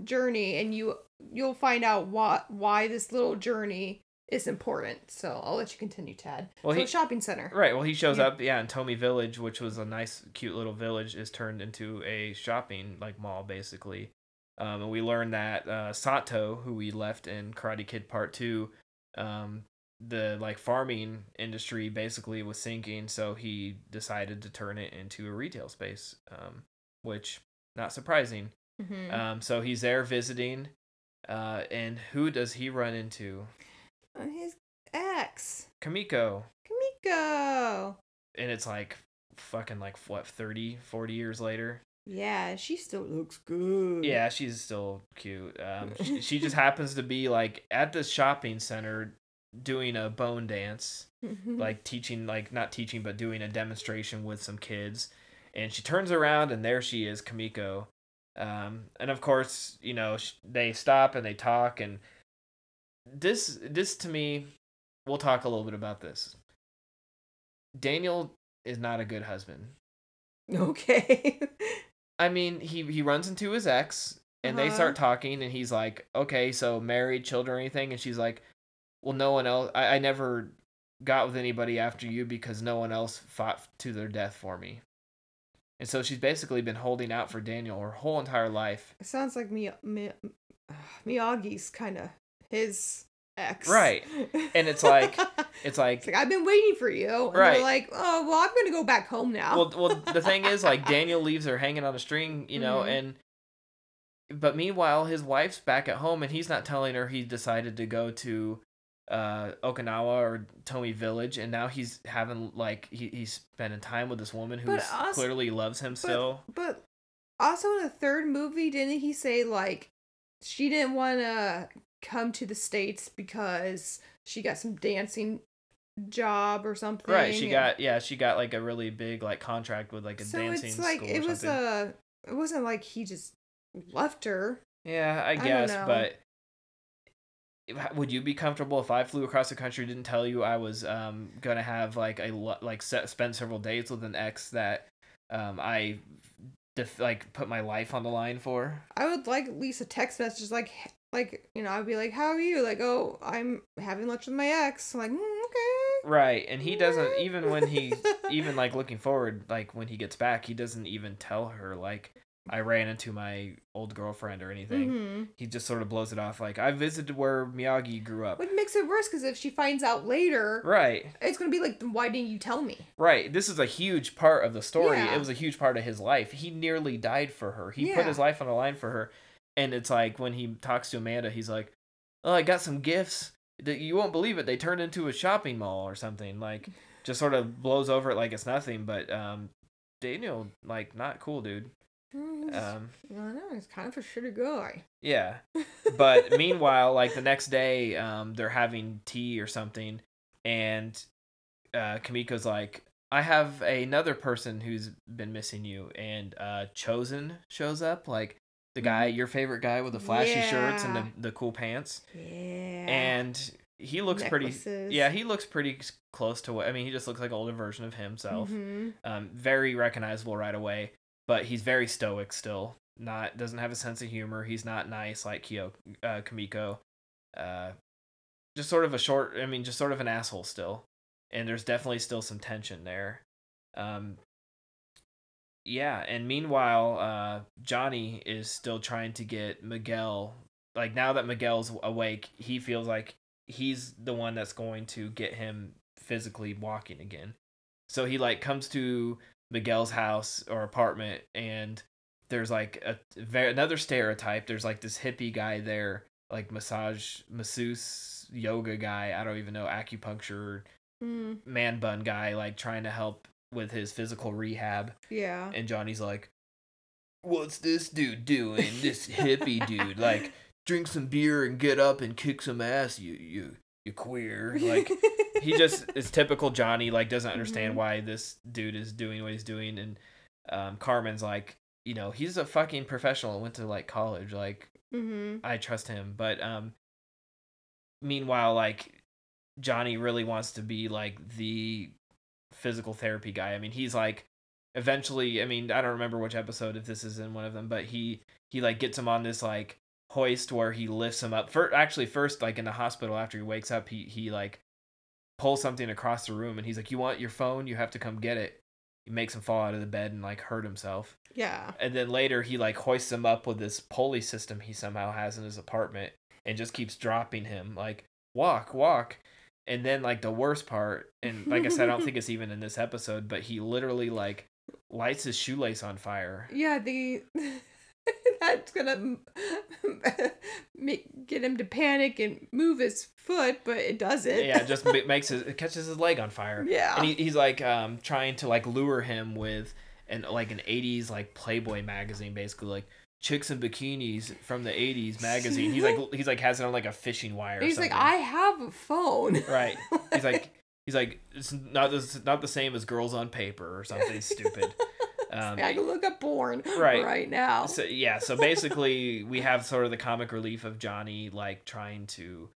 journey, and you you'll find out what why this little journey is important. So I'll let you continue, Tad. Well, so he- shopping center. Right. Well, he shows Yeah. up, yeah, in Tomi Village, which was a nice, cute little village, is turned into a shopping like mall, basically. Um, and we learn that uh, Sato, who we left in Karate Kid Part Two, um, the like farming industry basically was sinking, so he decided to turn it into a retail space, um, which not surprising. Mhm. Um, so he's there visiting, uh, and who does he run into? Uh, His ex, Kumiko. Kumiko. and it's like fucking like what 30 40 years later Yeah, she still looks good. yeah she's still cute um she, she just happens to be like at the shopping center doing a Bon dance Mhm. like teaching like not teaching but doing a demonstration with some kids and she turns around and there she is kumiko um and of course you know they stop and they talk and this this to me we'll talk a little bit about this daniel is not a good husband okay. I mean, he he runs into his ex, and they Uh-huh. start talking, and he's like, "Okay, so married, children, or anything?" And she's like, "Well, no one else. I, I never got with anybody after you because no one else fought to their death for me." And so she's basically been holding out for Daniel her whole entire life. It sounds like Mi- Mi- Miyagi's kind of his ex. Right. And it's like- It's like, It's like I've been waiting for you. And Right. They're like, oh well, I'm gonna go back home now. well, well, the thing is, like Daniel leaves her hanging on a string, you know, Mhm. and but meanwhile, his wife's back at home, and he's not telling her he decided to go to uh Okinawa or Tomi Village, and now he's having like he, he's spending time with this woman who clearly loves him but, still. but also in the third movie, didn't he say like she didn't want to come to the states because she got some dancing job or something? Right, she and- got yeah, she got like a really big like contract with like a so dancing it's like it was something. a. It wasn't like he just left her. Yeah, I guess, know. but would you be comfortable if I flew across the country didn't tell you I was um gonna have like a like set, spend several days with an ex that um I def- like put my life on the line for? I would like at least a text message like like you know I'd be like how are you? Like oh I'm having lunch with my ex. I'm like mm, okay. Right, and he doesn't even when he even like looking forward like when he gets back he doesn't even tell her like I ran into my old girlfriend or anything. Mhm. He just sort of blows it off like I visited where Miyagi grew up. What makes it worse because if she finds out later Right. it's gonna be like why didn't you tell me Right. This is a huge part of the story. Yeah. It was a huge part of his life. He nearly died for her. He put his life on the line for her. And it's like when he talks to Amanda, he's like, "Oh, I got some gifts that you won't believe it. They turned into a shopping mall or something." Like just sort of blows over it like it's nothing, but um Daniel like not cool, dude. Mm, Um know he's kind of a shitty guy yeah. But meanwhile, like the next day, um, they're having tea or something, and uh, Kumiko's like, I have another person who's been missing you, and uh, Chozen shows up, like the guy, your favorite guy with the flashy shirts and the, the cool pants, Yeah. and he looks pretty. Yeah, he looks pretty close to what I mean. He just looks like an older version of himself. Mhm. Um, very recognizable right away, but he's very stoic still. Not doesn't have a sense of humor. He's not nice like Kyo, uh, Kumiko. Uh, just sort of a short. I mean, just sort of an asshole still. And there's definitely still some tension there. Um, yeah, and meanwhile, uh, Johnny is still trying to get Miguel. Like now that Miguel's awake, he feels like he's the one that's going to get him physically walking again. So he like comes to Miguel's house or apartment, and there's like a another stereotype. There's like this hippie guy there, like massage masseuse yoga guy. I don't even know acupuncture Mm, man bun guy, like trying to help with his physical rehab. yeah. And Johnny's like, "What's this dude doing? This hippie dude, like." Drink some beer and get up and kick some ass, you you you queer. Like he just is typical Johnny. Like doesn't understand Mhm. why this dude is doing what he's doing, and um, Carmen's like, you know, he's a fucking professional. Went to like college. Like Mhm. I trust him. But um, meanwhile, like Johnny really wants to be like the physical therapy guy. I mean, he's like eventually. I mean, I don't remember which episode if this is in one of them, but he he like gets him on this like hoist where he lifts him up. For actually, first like in the hospital after he wakes up, he he like pulls something across the room and he's like, "You want your phone? You have to come get it." He makes him fall out of the bed and like hurt himself. Yeah. And then later he like hoists him up with this pulley system he somehow has in his apartment and just keeps dropping him like walk, walk. And then like the worst part, and like I said, I don't think it's even in this episode, but he literally like lights his shoelace on fire. Yeah, the that's gonna make get him to panic and move his foot, but it doesn't. Yeah, it just ma- makes his it catches his leg on fire. Yeah. And he, he's like um trying to like lure him with an like an 80s like Playboy magazine basically like chicks in bikinis from the 80s magazine. He's like he's like has it on like a fishing wire or He's something. like, I have a phone. Right. He's like he's like it's not this not the same as girls on paper or something stupid. Um, I can look up porn Right. right now. so yeah, so basically we have sort of the comic relief of Johnny like trying to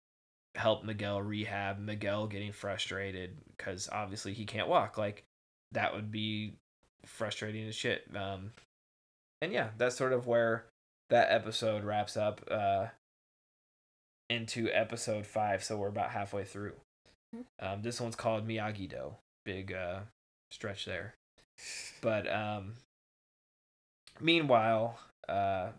help Miguel rehab, Miguel getting frustrated cuz obviously he can't walk. Like that would be frustrating as shit. Um and yeah, that's sort of where that episode wraps up uh into episode 5, so we're about halfway through. Um this one's called Miyagi-Do. Big uh stretch there. But um meanwhile, uh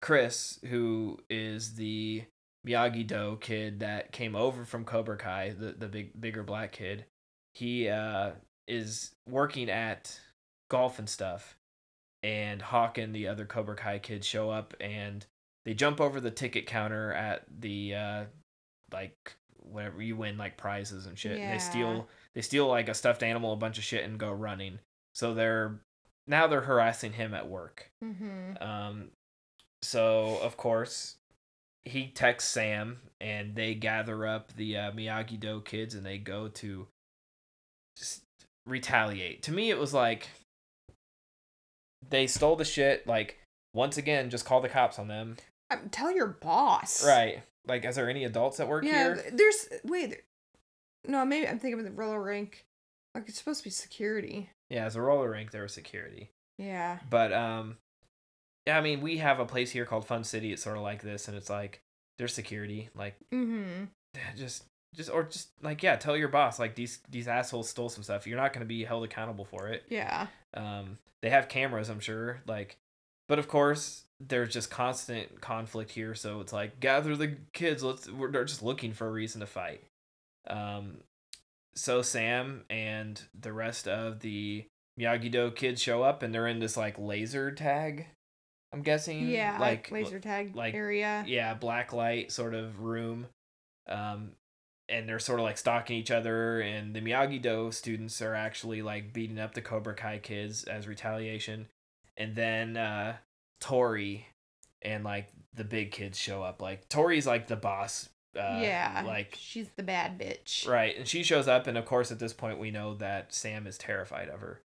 Chris, who is the Miyagi Do kid that came over from Cobra Kai, the, the big bigger black kid, he uh is working at Golf N' Stuff. And Hawk and the other Cobra Kai kids show up and they jump over the ticket counter at the uh like whatever you win like prizes and shit. And they steal they steal like a stuffed animal, a bunch of shit, and go running. So they're now they're harassing him at work. Mm-hmm. Um, so of course he texts Sam, and they gather up the uh, Miyagi Do kids, and they go to just retaliate. To me, it was like they stole the shit. Like once again, just call the cops on them. Um, tell your boss. Right? Like, is there any adults that work Yeah. here? There's wait. No, maybe I'm thinking of the roller rink. Like it's supposed to be security. Yeah, as a roller rink, there was security. Yeah. But um, yeah, I mean, we have a place here called Fun City. It's sort of like this, and it's like there's security. Like Mm-hmm. just just or just like yeah, tell your boss like these these assholes stole some stuff. You're not going to be held accountable for it. Yeah. Um, they have cameras, I'm sure. Like, but of course, there's just constant conflict here. So it's like gather the kids. Let's we're they're just looking for a reason to fight. Um, so Sam and the rest of the Miyagi Do kids show up, and they're in this like laser tag. I'm guessing. Yeah. Like laser tag like area. yeah, black light sort of room. Um, and they're sort of like stalking each other, and the Miyagi Do students are actually like beating up the Cobra Kai kids as retaliation. And then uh, Tori and like the big kids show up. Like Tori's like the boss Uh, yeah. like she's the bad bitch. right, and she shows up, and of course at this point we know that Sam is terrified of her.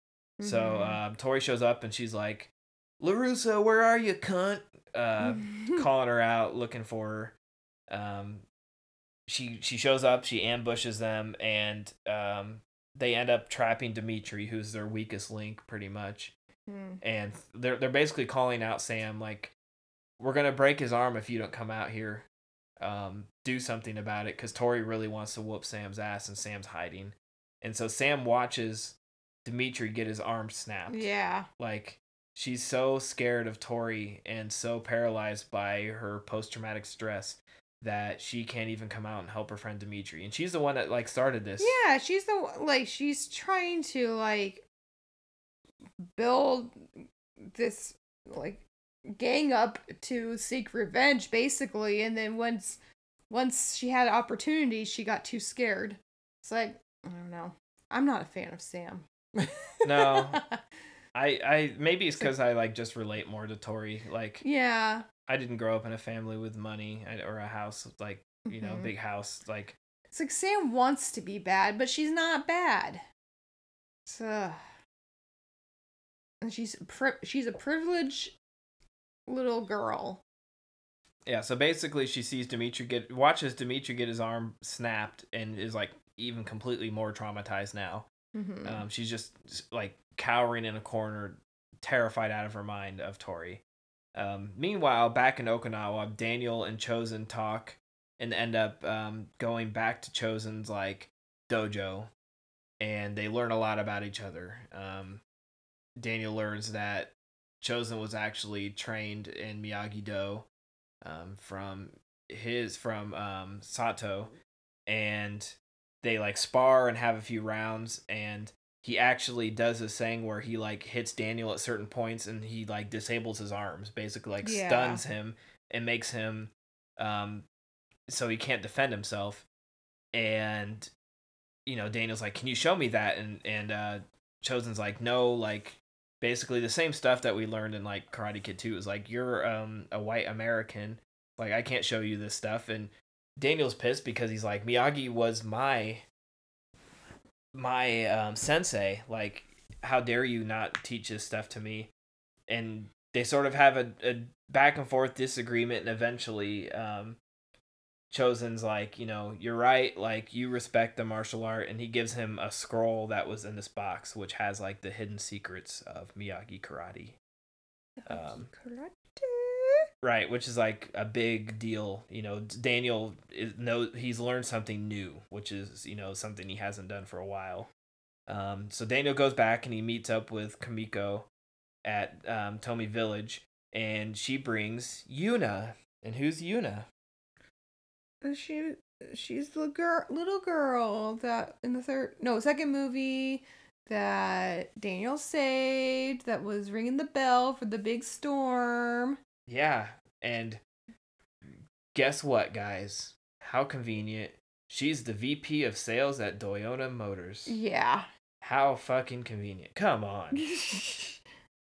So Mhm. um, Tori shows up and she's like, "LaRusso, where are you, cunt?" Uh, calling her out, looking for her. Um, she she shows up, she ambushes them, and um, they end up trapping Demetri, who's their weakest link, pretty much. Hmm. And they're they're basically calling out Sam like, "We're gonna break his arm if you don't come out here, um, do something about it." Because Tori really wants to whoop Sam's ass, and Sam's hiding. And so Sam watches Demetri get his arm snapped. Yeah. Like she's so scared of Tori and so paralyzed by her post traumatic stress that she can't even come out and help her friend Demetri. And she's the one that like started this. Yeah, she's the like she's trying to like build this like gang up to seek revenge basically and then once once she had opportunity she got too scared. It's like I don't know. I'm not a fan of Sam. No. I I maybe it's cuz I like just relate more to Tori. Like yeah. I didn't grow up in a family with money or a house like, you know, Mhm. big house like It's like Sam wants to be bad, but she's not bad. So, and she's pri- she's a privileged little girl. Yeah, so basically she sees Demetri get watches Demetri get his arm snapped and is like even completely more traumatized now. Mhm. Um, she's just like cowering in a corner, terrified out of her mind of Tori. Um, meanwhile, back in Okinawa, Daniel and Chozen talk and end up um, going back to Chozen's like dojo, and they learn a lot about each other. Um, Daniel learns that Chozen was actually trained in Miyagi Do um, from his from um, Sato, and they like spar and have a few rounds and he actually does this thing where he like hits Daniel at certain points and he like disables his arms, basically like Yeah. stuns him and makes him um so he can't defend himself. And you know, Daniel's like, "Can you show me that?" and and uh Chozen's like, "No, like basically the same stuff that we learned in like Karate Kid 2 is like you're um a white American, like I can't show you this stuff." And Daniel's pissed because he's like, "Miyagi was my my um, sensei. Like how dare you not teach this stuff to me? And they sort of have a, a back and forth disagreement and eventually um Chozen's like you know you're right like you respect the martial art and he gives him a scroll that was in this box which has like the hidden secrets of miyagi karate um Right, which is like a big deal. You know, Daniel is no he's learned something new, which is you know something he hasn't done for a while. Um, so Daniel goes back and he meets up with Kumiko at um, Tomi Village, and she brings Yuna. And who's Yuna? She she's the girl, little girl that in the third no second movie that Daniel saved that was ringing the bell for the big storm. Yeah, and guess what, guys? How convenient. She's the VP of sales at Toyota Motors. Yeah. How fucking convenient. Come on.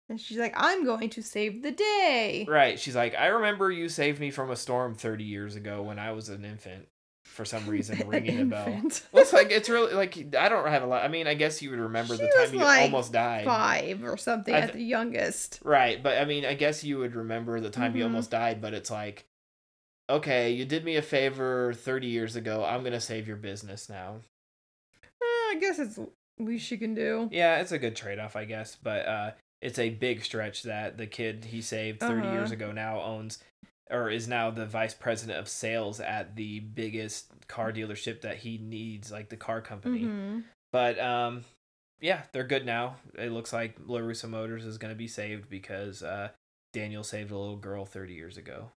and she's like, I'm going to save the day. Right. She's like, I remember you saved me from a storm 30 years ago when I was an infant for some reason, ringing a bell. it's like, it's really like, I don't have a lot. I mean, I guess you would remember She the time you like almost died. Five or something I at the youngest. Right. But I mean, I guess you would remember the time you Mhm. almost died, but it's like, okay, you did me a favor 30 years ago. I'm going to save your business now. Uh, I guess it's least you can do. Yeah, it's a good trade off, I guess. But uh, it's a big stretch that the kid he saved 30 years Uh-huh. ago now owns or is now the vice president of sales at the biggest car dealership that he needs, like the car company. Mhm. But um, yeah, they're good now. It looks like LaRusso Motors is going to be saved because uh, Daniel saved a little girl 30 years ago.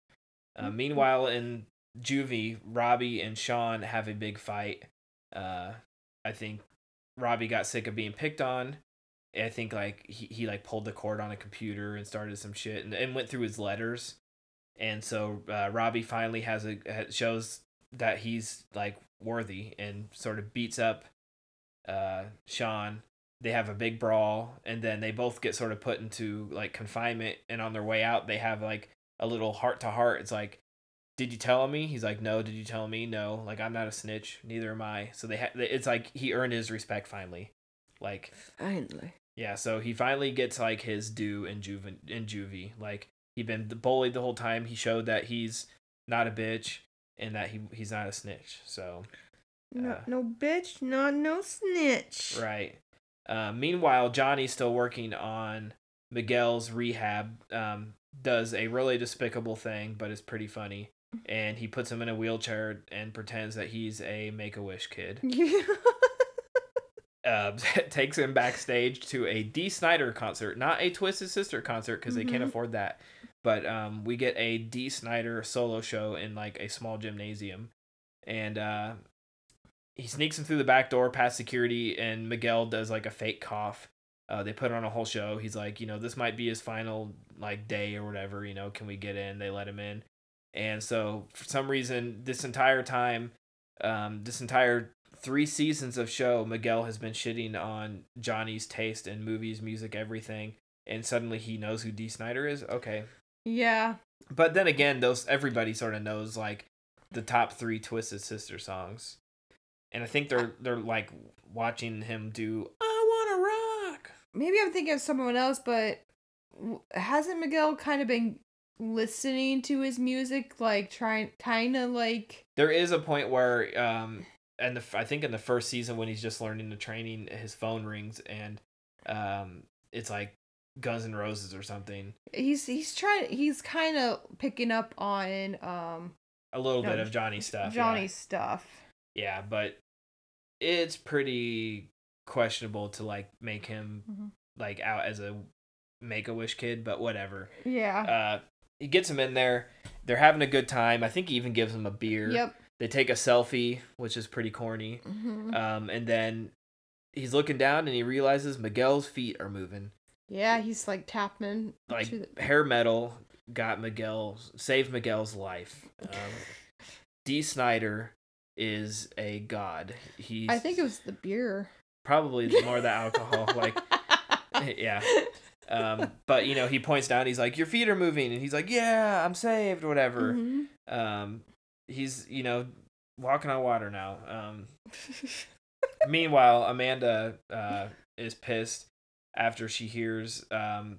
Uh, meanwhile, in Juvie, Robbie and Sean have a big fight. Uh, I think Robbie got sick of being picked on. I think like he, he like pulled the cord on a computer and started some shit and, and went through his letters. And so uh, Robbie finally has a shows that he's like worthy and sort of beats up uh, Sean. They have a big brawl and then they both get sort of put into like confinement. And on their way out, they have like a little heart to heart. It's like did you tell me? He's like, no. Did you tell me? No. Like, I'm not a snitch. Neither am I. So they, ha- it's like he earned his respect finally. Like, Finally. yeah. So he finally gets like his due in juve in juvie. Like he'd been bullied the whole time. He showed that he's not a bitch and that he he's not a snitch. So No, Uh, no bitch, not no snitch. right. Uh, meanwhile, Johnny's still working on Miguel's rehab. Um, does a really despicable thing, but it's pretty funny. And he puts him in a wheelchair and pretends that he's a Make a Wish kid. Yeah. uh, takes him backstage to a Dee Snider concert, not a Twisted Sister concert because they can't Mhm. afford that. But um, we get a Dee Snider solo show in like a small gymnasium, and uh, he sneaks him through the back door past security, and Miguel does like a fake cough. Uh, they put on a whole show. He's like, you know, this might be his final like day or whatever. You know, can we get in? They let him in, and so for some reason, this entire time, um, this entire three seasons of show, Miguel has been shitting on Johnny's taste in movies, music, everything, and suddenly he knows who Dee Snider is. Okay, yeah. but then again, those everybody sort of knows like the top three Twisted Sister songs, and I think they're they're like watching him do "I Wanna Rock." Maybe I'm thinking of someone else, but hasn't Miguel kind of been listening to his music, like trying, kind of like, There is a point where, um, and the I think in the first season when he's just learning the training, his phone rings and um, it's like Guns N' Roses or something. he's he's trying, he's kind of picking up on um A little No, bit of Johnny stuff. yeah. Stuff. Yeah, but it's pretty questionable to like make him Mhm. like out as a make a wish kid, but whatever. Yeah. Uh he gets him in there. They're having a good time. I think he even gives him a beer. yep. They take a selfie, which is pretty corny. hmm Um and then he's looking down and he realizes Miguel's feet are moving. Yeah, he's like tapping Like the- hair metal got Miguel saved Miguel's life. Um Dee Snider is a god. He's I think it was the beer. probably more the alcohol like yeah um but you know he points down he's like your feet are moving and he's like yeah i'm saved whatever Mhm. um he's you know walking on water now um meanwhile amanda uh is pissed after she hears um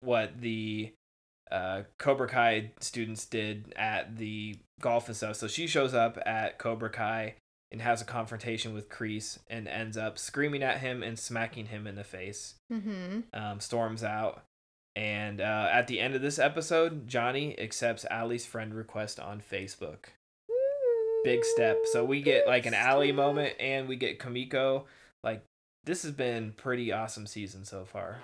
what the uh cobra kai students did at the Golf N' Stuff so she shows up at cobra kai and has a confrontation with Kreese and ends up screaming at him and smacking him in the face. mm-hmm. Um, storms out. And uh, at the end of this episode, Johnny accepts Ali's friend request on Facebook. Big step. So we get like an Ali moment and we get Kumiko. Like, this has been pretty awesome season so far.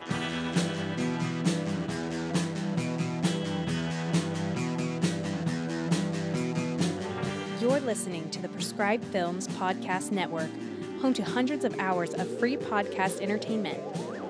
You're listening to the Prescribed Films Podcast Network, home to hundreds of hours of free podcast entertainment.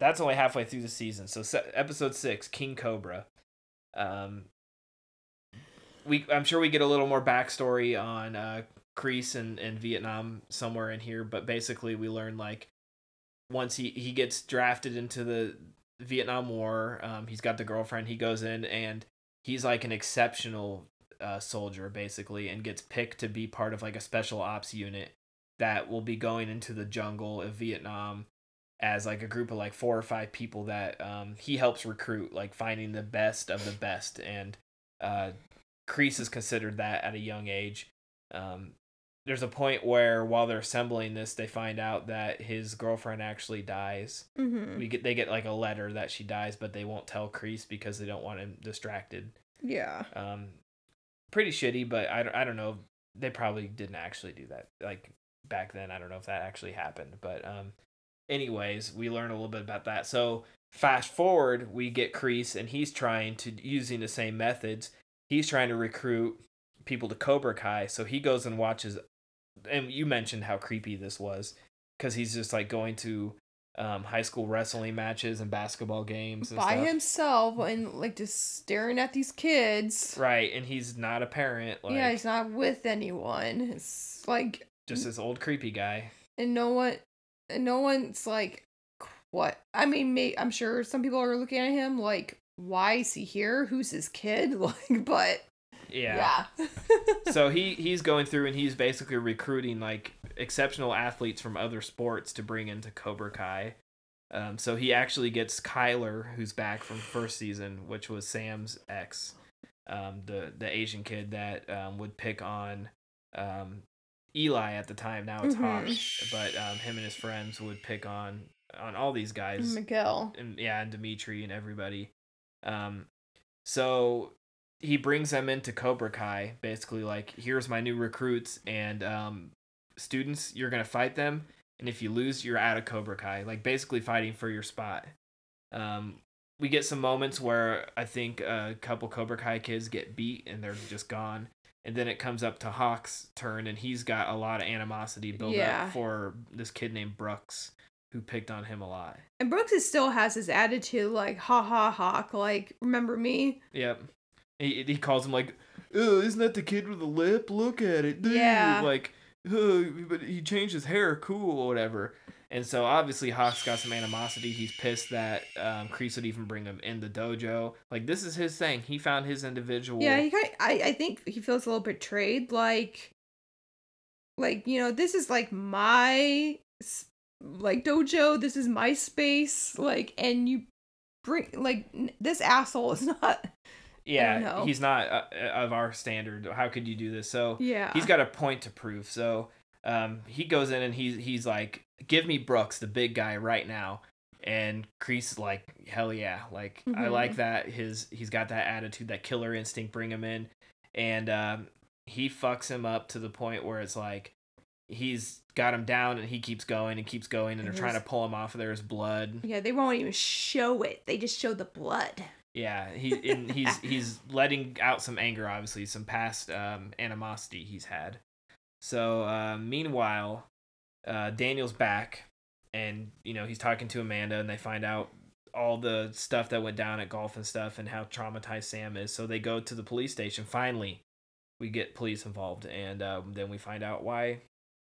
That's only halfway through the season. So se- episode six, King Cobra. Um, we I'm sure we get a little more backstory on uh, Kreese and, and Vietnam somewhere in here, but basically we learn like once he he gets drafted into the Vietnam War, um, he's got the girlfriend. He goes in and he's like an exceptional uh, soldier basically, and gets picked to be part of like a special ops unit that will be going into the jungle of Vietnam as like a group of like four or five people that um, he helps recruit, like finding the best of the best. And uh, Kreese is considered that at a young age. Um, there's a point where while they're assembling this, they find out that his girlfriend actually dies. Mm-hmm. We get they get like a letter that she dies, but they won't tell Kreese because they don't want him distracted. Yeah. Um, pretty shitty, but I, don't- I don't know. They probably didn't actually do that. Like back then, I don't know if that actually happened. But um, anyways, we learn a little bit about that. So fast forward, we get Kreese, and he's trying to using the same methods. He's trying to recruit people to Cobra Kai, so he goes and watches. And you mentioned how creepy this was, because he's just like going to um, high school wrestling matches and basketball games and by stuff. himself and like just staring at these kids. Right, and he's not a parent. Like, yeah, he's not with anyone. It's like just this old creepy guy. and no one no one's like what i mean may, i'm sure some people are looking at him like why is he here who's his kid like but Yeah. yeah, so he he's going through and he's basically recruiting like exceptional athletes from other sports to bring into Cobra Kai. Um, so he actually gets Kyler, who's back from first season, which was Sam's ex, um, the the Asian kid that um, would pick on um, Eli at the time. Now it's Mhm. Hawk, but um, him and his friends would pick on on all these guys miguel and yeah, and Demetri and everybody. Um, so he brings them into Cobra Kai, basically like, here's my new recruits and um, students. You're gonna fight them, and if you lose, you're out of Cobra Kai. Like basically fighting for your spot. Um, we get some moments where I think a couple Cobra Kai kids get beat and they're just gone. And then it comes up to Hawk's turn, and he's got a lot of animosity built Yeah. up for this kid named Brooks, who picked on him a lot. and brooks is still has his attitude like ha ha hawk like remember me Yep. He, he calls him like, oh, isn't that the kid with the lip? Look at it. dude." Yeah. Like, oh, but he changed his hair. Cool whatever. And so obviously Hawk's got some animosity. He's pissed that um, Kreese would even bring him in the dojo. Like this is his thing. He found his individual. yeah he kind I, I think he feels a little betrayed like like you know this is like my like dojo this is my space like and you bring like this asshole is not yeah. He's not uh, of our standard. How could you do this? So Yeah. he's got a point to prove. So um, he goes in and he's he's like, give me Brooks, the big guy, right now. And Kreese is like, hell yeah, like I Mhm. like that. His he's got that attitude, that killer instinct. Bring him in, and um, he fucks him up to the point where it's like he's got him down and he keeps going and keeps going, and they're trying to pull him off. of There's blood. Yeah, they won't even show it. They just show the blood. Yeah, he and he's he's letting out some anger, obviously, some past um, animosity he's had. So uh, meanwhile, uh, Daniel's back, and you know he's talking to Amanda, and they find out all the stuff that went down at Golf N' Stuff, and how traumatized Sam is. So they go to the police station. Finally, we get police involved, and um, then we find out why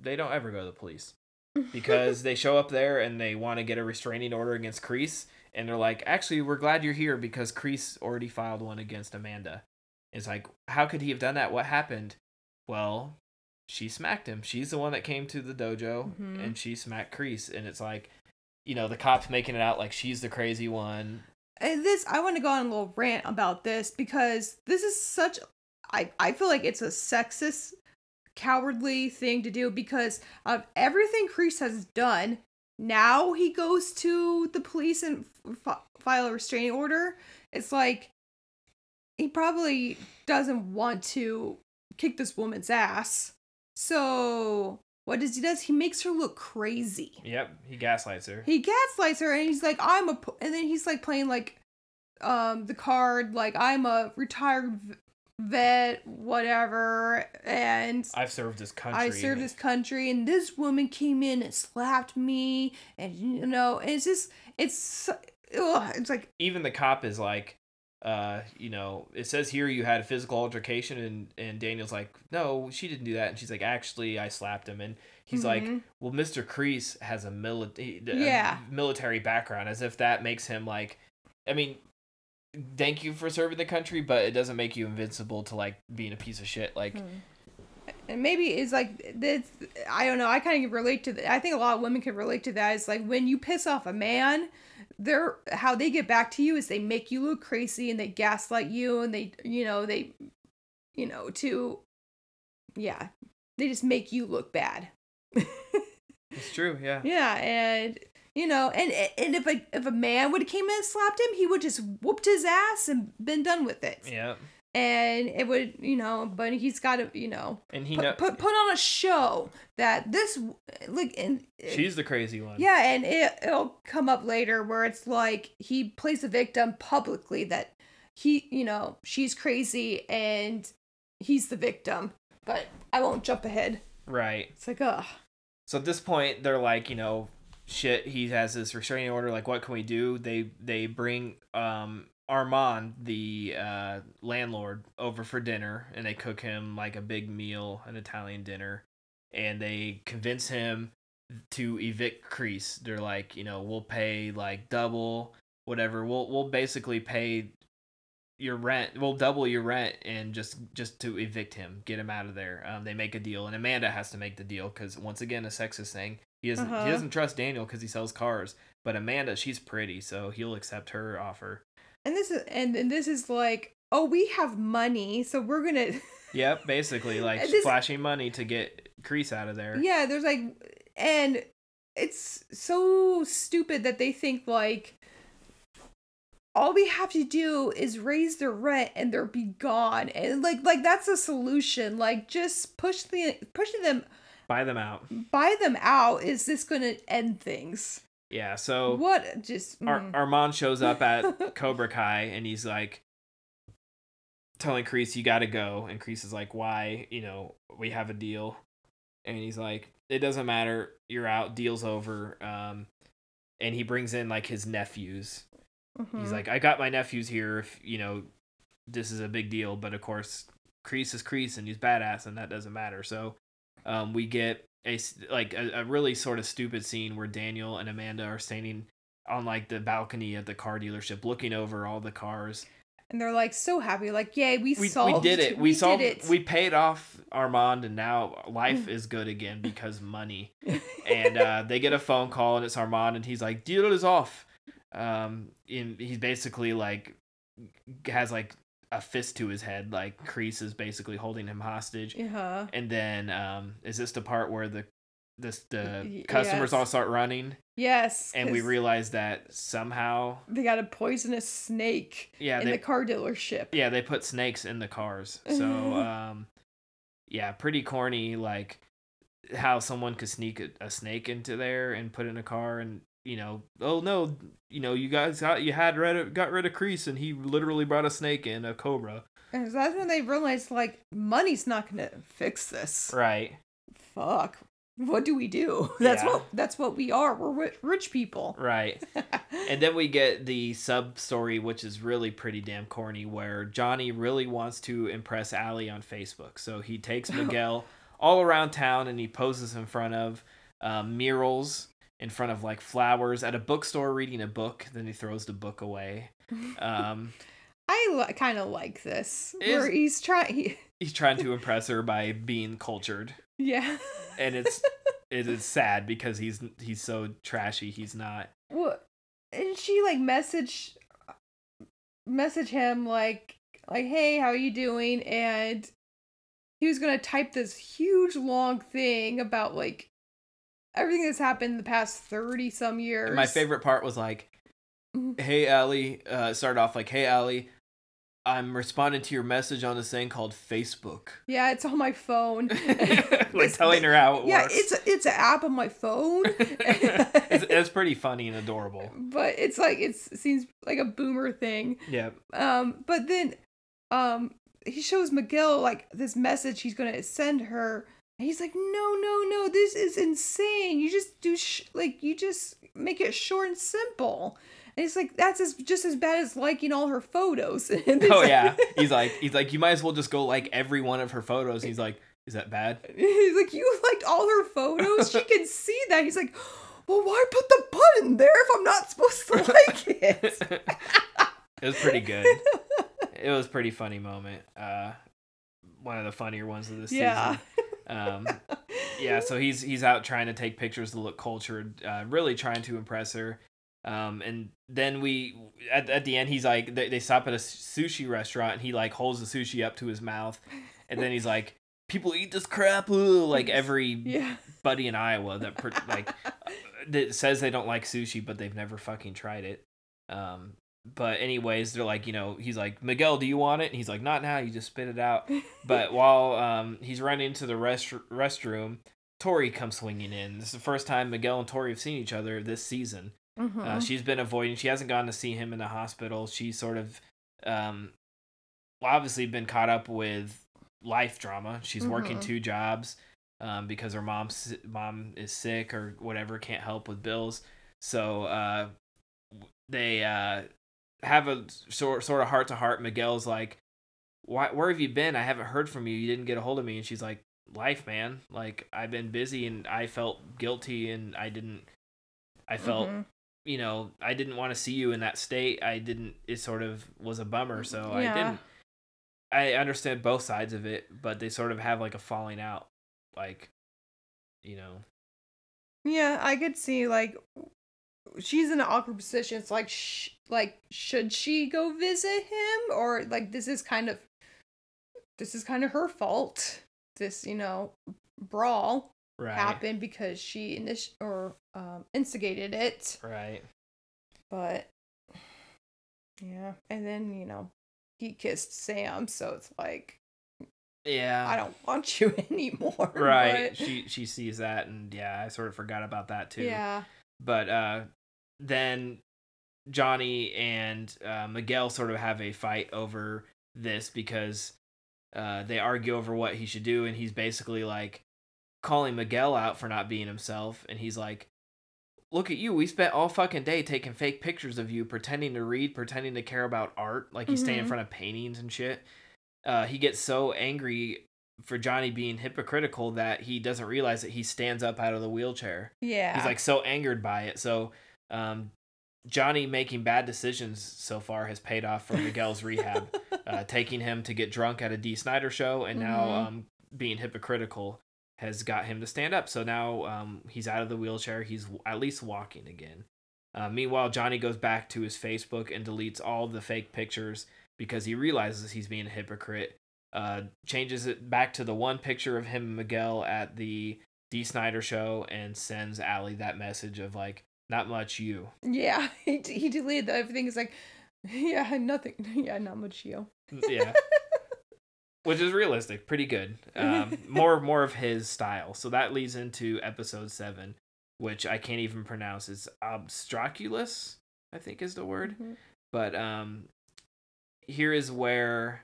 they don't ever go to the police because they show up there and they want to get a restraining order against Kreese, and they're like, "Actually, we're glad you're here because Kreese already filed one against Amanda." It's like, how could he have done that? What happened? Well, she smacked him. She's the one that came to the dojo, Mhm. and she smacked Kreese, and it's like, you know, the cops making it out like she's the crazy one. And this, I want to go on a little rant about this because this is such. I I feel like it's a sexist, cowardly thing to do because of everything Kreese has done. Now he goes to the police and f- file a restraining order. It's like he probably doesn't want to kick this woman's ass. So what does he does? He makes her look crazy. Yep, he gaslights her. He gaslights her and he's like, I'm a," and then he's like playing like, um, the card, like, I'm a retired v- vet, whatever, and I've served this country. I served this country, and this woman came in and slapped me, and you know, and it's just, it's, ugh, it's like, even the cop is like uh you know it says here you had a physical altercation and and daniel's like no she didn't do that and she's like actually i slapped him and he's like Mhm. well mr Kreese has a, mili- a Yeah. military background as if that makes him like i mean thank you for serving the country but it doesn't make you invincible to like being a piece of shit like and maybe it's like this. I don't know. I kind of relate to that. I think a lot of women can relate to that. It's like when you piss off a man, they're how they get back to you is they make you look crazy and they gaslight you and they, you know, they, you know, to, yeah, they just make you look bad. it's true yeah Yeah, and you know, and and if a if a man would have came in and slapped him, he would just whooped his ass and been done with it. yeah And it would, you know, but he's got to, you know, and he put, know put put on a show that this like and she's the crazy one yeah and it, it'll come up later where it's like he plays the victim publicly that he you know she's crazy and he's the victim. But I won't jump ahead. Right. It's like, ugh. So at this point, they're like, you know, shit. He has this restraining order. Like, what can we do? They they bring um Armand, the uh, landlord, over for dinner, and they cook him like a big meal, an Italian dinner, and they convince him to evict Kreese. They're like, you know, we'll pay like double, whatever. We'll we'll basically pay your rent. We'll double your rent and just just to evict him, get him out of there. Um, they make a deal, and Amanda has to make the deal because once again, a sexist thing. He doesn't Uh-huh. he doesn't trust Daniel because he sells cars, but Amanda, she's pretty, so he'll accept her offer. And this is and, and this is like, oh, we have money, so we're gonna Yep, basically like This- flashing money to get Kreese out of there. Yeah, there's like and it's so stupid that they think like all we have to do is raise their rent and they'll be gone. And like like that's a solution. Like just push the pushing them Buy them out. buy them out is this gonna end things? Yeah, so what just Ar- mm. Armand shows up at Cobra Kai and he's like telling Kreese, you gotta go. And Kreese is like, why? You know, we have a deal. And he's like, it doesn't matter. You're out. Deal's over. Um, and he brings in like his nephews. He's Mhm. like, I got my nephews here. If you know, this is a big deal. But of course, Kreese is Kreese, and he's badass, and that doesn't matter. So, um, we get a like a, a really sort of stupid scene where Daniel and Amanda are standing on like the balcony at the car dealership, looking over all the cars. and they're like so happy, like, yay, we, We, solved we did it. We, did solved. it. We paid off Armand, and now life is good again because money. and uh, they get a phone call, and it's Armand, and he's like, "Deal is off." Um, and he's basically like has like a fist to his head, like Kreese is basically holding him hostage. Yeah. And then, um, is this the part where the this the customers yes. all start running, Yes. and we realize that somehow, they got a poisonous snake yeah, in they the car dealership. yeah they put snakes in the cars. So, um, yeah, pretty corny. Like how someone could sneak a, a snake into there and put it in a car, and you know, oh no, you know, you guys got you had rid of, got rid of Kreese, and he literally brought a snake in a cobra. And that's when they realized like money's not gonna fix this. Right. Fuck. What do we do? That's Yeah. what that's what we are. We're ri- rich people. Right. and then we get the sub story, which is really pretty damn corny, where Johnny really wants to impress Ali on Facebook. So he takes Miguel all around town and he poses in front of um, murals, in front of like flowers, at a bookstore reading a book. Then he throws the book away. Um, I li- kind of like this. Is- where he's trying. He's trying to impress her by being cultured. yeah. And it's it is sad because he's he's so trashy. He's not. Well, And she like message message him like like hey how are you doing and he was gonna type this huge long thing about like everything that's happened in the past 30 some years And my favorite part was like, Mhm. "Hey Ali," uh, started off like, "Hey Ali, I'm responding to your message on this thing called Facebook." yeah it's on my phone like telling her how it yeah works. it's it's an app on my phone it's, it's pretty funny and adorable. but it's like it's, it seems like a boomer thing Yeah. Um, but then, um, he shows Miguel like this message he's gonna send her, and he's like, "No, no, no, this is insane. You just do sh- like you just make it short and simple." And he's like, "That's as just as bad as liking all her photos." And Oh like- yeah. He's like he's like you might as well just go like every one of her photos. He's like, "Is that bad?" he's like, "You liked all her photos. She can see that." He's like. Well, why put the button there if I'm not supposed to like it? It was pretty good. It was a pretty funny moment. Uh one of the funnier ones of this Yeah. season. Um yeah, so he's he's out trying to take pictures to look cultured, uh, really trying to impress her. Um, and then we at, at the end he's like they, they stop at a sushi restaurant and he like holds the sushi up to his mouth, and then he's like, "People eat this crap," ooh," like every Yeah. buddy in Iowa that per- like that says they don't like sushi but they've never fucking tried it. Um, but anyways, they're like, you know, he's like, Miguel, do you want it? And he's like, not now. You just spit it out. But while um he's running into the rest restroom, Tori comes swinging in. This is the first time Miguel and Tori have seen each other this season. Uh, Mhm. she's been avoiding. She hasn't gone to see him in the hospital. She's sort of, um, obviously been caught up with life drama. She's working Mhm. two jobs um, because her mom's mom is sick or whatever, can't help with bills. So uh, they uh, have a sort sort of heart to heart. Miguel's like, "Why? Where have you been? I haven't heard from you. You didn't get a hold of me." And she's like, "Life, man. Like I've been busy, and I felt guilty, and I didn't. I felt." Mhm. You know, I didn't want to see you in that state. I didn't. It sort of was a bummer, so I didn't. I understand both sides of it, but they sort of have like a falling out, like, you know, Yeah, I could see like she's in an awkward position. It's like, sh- like should she go visit him or like this is kind of this is kind of her fault. This you know brawl right, happened because she init- or um, instigated it. right, But yeah, and then you know he kissed Sam, so it's like yeah, I don't want you anymore. right. but- She she sees that, and yeah, I sort of forgot about that too. yeah. But uh, then Johnny and uh, Miguel sort of have a fight over this because uh, they argue over what he should do, and he's basically like calling Miguel out for not being himself, and he's like, "Look at you! We spent all fucking day taking fake pictures of you, pretending to read, pretending to care about art, like he's standing in front of paintings and shit." Uh, he gets so angry for Johnny being hypocritical that he doesn't realize that he stands up out of the wheelchair Yeah. he's like so angered by it. So um, Johnny making bad decisions so far has paid off for Miguel's rehab, uh, taking him to get drunk at a Dee Snider show, and now Mhm. um, being hypocritical has got him to stand up. So now um, he's out of the wheelchair. He's w- at least walking again. Uh, meanwhile, Johnny goes back to his Facebook and deletes all the fake pictures because he realizes he's being a hypocrite. Uh, changes it back to the one picture of him and Miguel at the Dee Snider show and sends Ali that message of like, not much you. Yeah, he, d- he deleted everything. Is like, yeah, nothing. Yeah, not much you. Yeah. Which is realistic, pretty good. Um, more more of his style. So that leads into episode seven, which I can't even pronounce. It's obstraculus, I think is the word. Mhm. But um, here is where,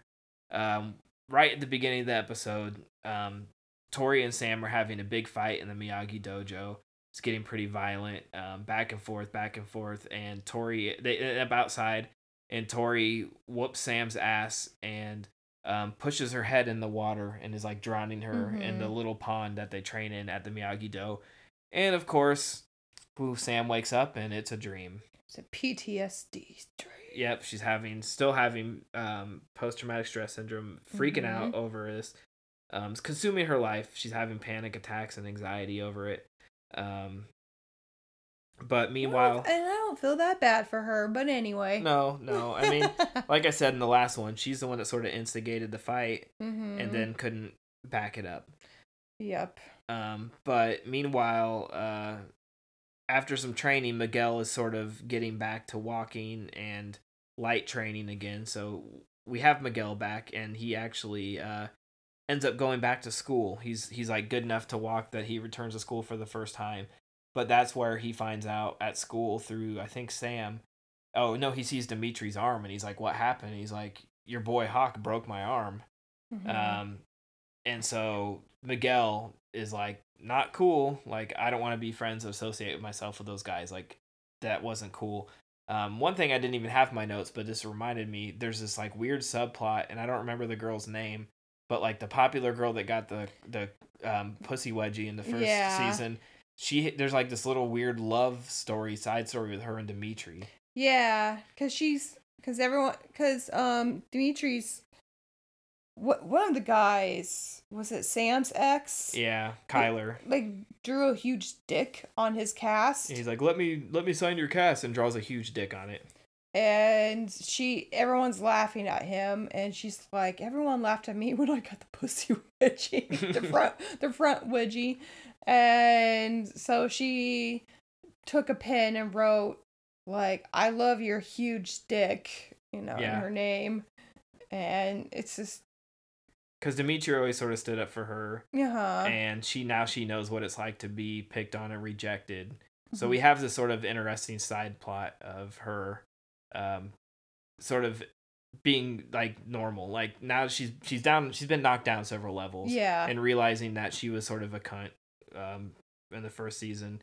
um, right at the beginning of the episode, um, Tori and Sam are having a big fight in the Miyagi dojo. It's getting pretty violent, um, back and forth, back and forth, and Tori they end up outside, and Tori whoops Sam's ass and um, pushes her head in the water and is like drowning her in the Mhm. little pond that they train in at the Miyagi Do. And of course, who Sam wakes up and it's a dream. It's a PTSD. Yep, she's having still having um, post traumatic stress syndrome, freaking out Mhm. over this. Um, it's consuming her life. She's having panic attacks and anxiety over it. Um, but meanwhile, and I don't feel that bad for her. But anyway. no, no. I mean, like I said in the last one, she's the one that sort of instigated the fight Mhm. and then couldn't back it up. Yep. Um, but meanwhile, uh, after some training, Miguel is sort of getting back to walking and light training again. So we have Miguel back, and he actually uh, ends up going back to school. He's he's like good enough to walk that he returns to school for the first time. But that's where he finds out at school through I think Sam. Oh no, he sees Demetri's arm, and he's like, "What happened?" he's like, "Your boy Hawk broke my arm." Mhm. Um, and so Miguel is like, not cool. Like, I don't want to be friends, or associate myself with those guys. Like, that wasn't cool. Um, one thing I didn't even have my notes, but this reminded me. There's this like weird subplot, and I don't remember the girl's name, but like the popular girl that got the the um, pussy wedgie in the first Yeah. season. She there's like this little weird love story, side story with her and Demetri. Yeah, cause she's cause everyone cause um Demetri's one of the guys was it Sam's ex? Yeah, Kyler. Like drew a huge dick on his cast. He's like, let me let me sign your cast, and draws a huge dick on it. and she everyone's laughing at him and she's like everyone laughed at me when i got the pussy wedgie the front the front wedgie and so she took a pen and wrote like i love your huge dick you know Yeah. in her name and it's just because Demetri always sort of stood up for her, yeah and she now she knows what it's like to be picked on and rejected. So Mm-hmm. we have this sort of interesting side plot of her, um, sort of being like normal. Like now she's she's down she's been knocked down several levels. Yeah. And realizing that she was sort of a cunt um in the first season.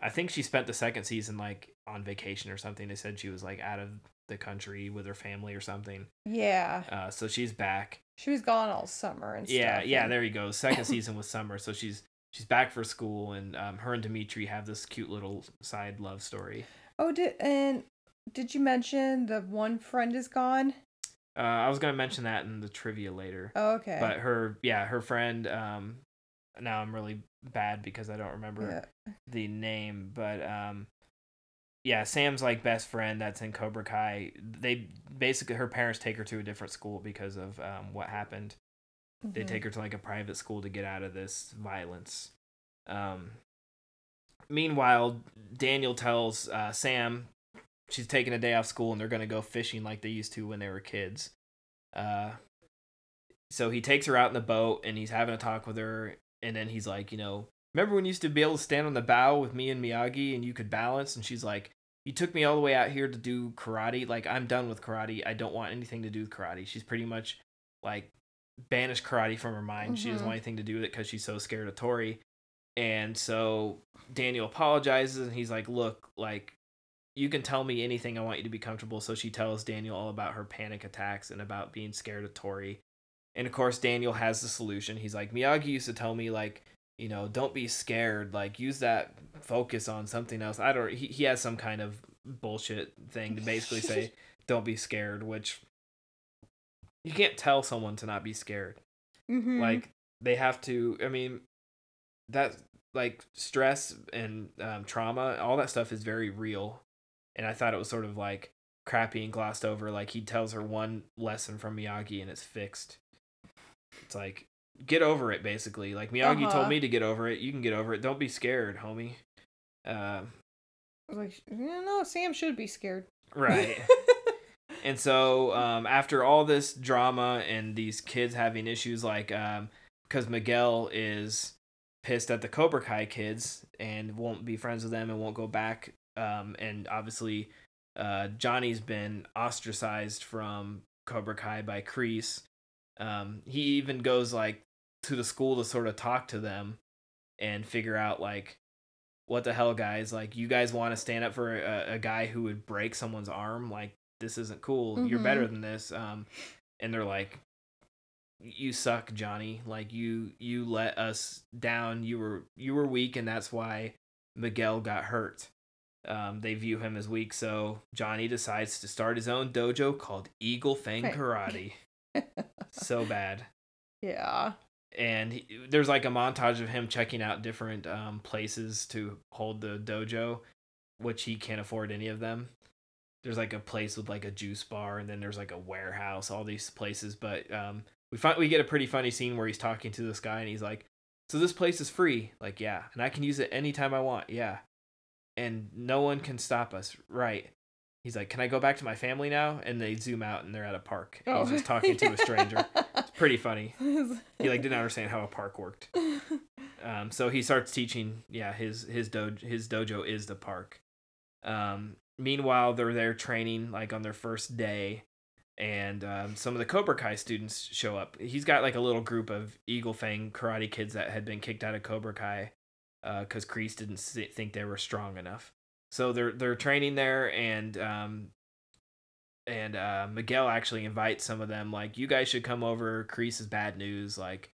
I think she spent the second season like on vacation or something. They said she was like out of the country with her family or something. Yeah. Uh so she's back. She was gone all summer and Yeah, stuff. yeah, and- there you go. Second season was summer, so she's she's back for school and um her and Demetri have this cute little side love story. Oh, did and did you mention the one friend is gone? Uh, I was gonna mention that in the trivia later. Oh, okay. But her, yeah, her friend. Um, now I'm really bad because I don't remember the name, but um, yeah, Sam's like best friend that's in Cobra Kai. They basically her parents take her to a different school because of um what happened. They Mhm. take her to like a private school to get out of this violence. Um. Meanwhile, Daniel tells uh, Sam she's taking a day off school and they're gonna go fishing like they used to when they were kids. Uh, so he takes her out in the boat and he's having a talk with her, and then he's like, you know, remember when you used to be able to stand on the bow with me and Miyagi and you could balance? And she's like, you took me all the way out here to do karate. Like I'm done with karate. I don't want anything to do with karate. She's pretty much like banished karate from her mind. She doesn't Mhm. want anything to do with it because she's so scared of Tori. And so Daniel apologizes and he's like, look, like you can tell me anything. I want you to be comfortable. So she tells Daniel all about her panic attacks and about being scared of Tori. And of course, Daniel has the solution. He's like, Miyagi used to tell me, like, you know, don't be scared. Like, use that focus on something else. I don't, he, he has some kind of bullshit thing to basically say, don't be scared, which you can't tell someone to not be scared. Mhm. Like, they have to, I mean, that, like, stress and um, trauma, all that stuff is very real. And I thought it was sort of like crappy and glossed over. Like, he tells her one lesson from Miyagi and it's fixed. It's like, get over it, basically. Like, Miyagi Uh-huh. told me to get over it. You can get over it. Don't be scared, homie. Um, I was like, you know, Sam should be scared. right. and so um, after all this drama and these kids having issues like um because miguel is pissed at the cobra kai kids and won't be friends with them and won't go back um and obviously uh johnny's been ostracized from cobra kai by Kreese. um he even goes like to the school to sort of talk to them and figure out like what the hell guys like you guys want to stand up for a, a guy who would break someone's arm? Like this isn't cool. You're Mhm. better than this. Um and they're like you suck johnny. Like you you let us down. You were you were weak and that's why miguel got hurt. Um they view him as weak so johnny decides to start his own dojo called eagle fang Fang. karate. So bad. Yeah. And he, there's like a montage of him checking out different um, places to hold the dojo, which he can't afford any of them. There's like a place with like a juice bar, and then there's like a warehouse, all these places. But um, we find we get a pretty funny scene where he's talking to this guy, and he's like, "So this place is free, like yeah, and I can use it anytime I want, yeah, and no one can stop us, right?" He's like, "Can I go back to my family now?" And they zoom out, and they're at a park. Oh. He's just talking to a stranger. Pretty funny he like didn't understand how a park worked. Um, so he starts teaching. Yeah, his his dojo his dojo is the park. Um, meanwhile, they're there training like on their first day, and um, some of the Cobra Kai students show up. He's got like a little group of Eagle Fang karate kids that had been kicked out of Cobra Kai because Kreese didn't think they were strong enough. So they're they're training there, and um, and uh, Miguel actually invites some of them. Like, you guys should come over. Kreese is bad news. Like,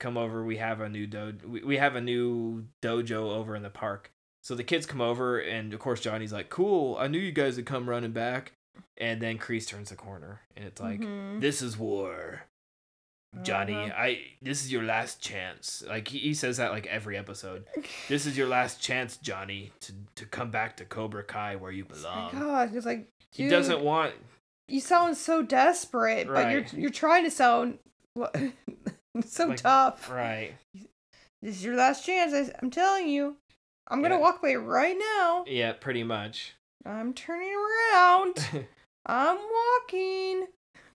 come over. We have a new do. We, we have a new dojo over in the park. So the kids come over, and of course Johnny's like, "Cool. I knew you guys would come running back." And then Kreese turns the corner, and it's like, Mhm. "This is war." Johnny, Uh-huh. I this is your last chance. Like he, he says that like every episode. This is your last chance, Johnny, to to come back to Cobra Kai where you Oh my belong. God, it's like he doesn't want You sound so desperate, but you're you're trying to sound so Like- tough. right. This is your last chance. I, I'm telling you. I'm gonna Yeah. walk away right now. Yeah, pretty much. I'm turning around. I'm walking.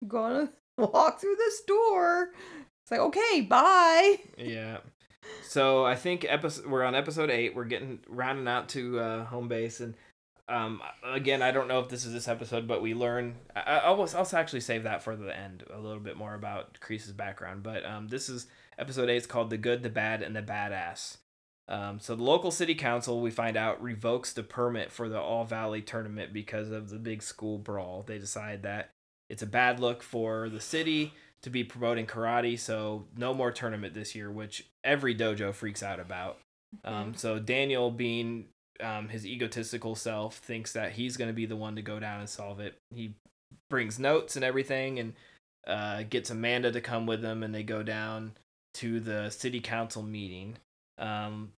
Gonna walk through this door. It's like okay, bye. yeah. So I think episode we're on episode eight. We're getting rounding out to uh, home base, and um, again, I don't know if this is this episode, but we learn. I, I'll, I'll actually save that for the end a little bit more about Kreese's background. But um, this is episode eight. It's called "The Good, the Bad, and the Badass." Um, so the local city council, we find out, revokes the permit for the All Valley tournament because of the big school brawl. They decide that it's a bad look for the city to be promoting karate, so no more tournament this year, which every dojo freaks out about. Um, so Daniel, being um, his egotistical self, thinks that he's going to be the one to go down and solve it. He brings notes and everything, and uh, gets Amanda to come with him, and they go down to the city council meeting. Um,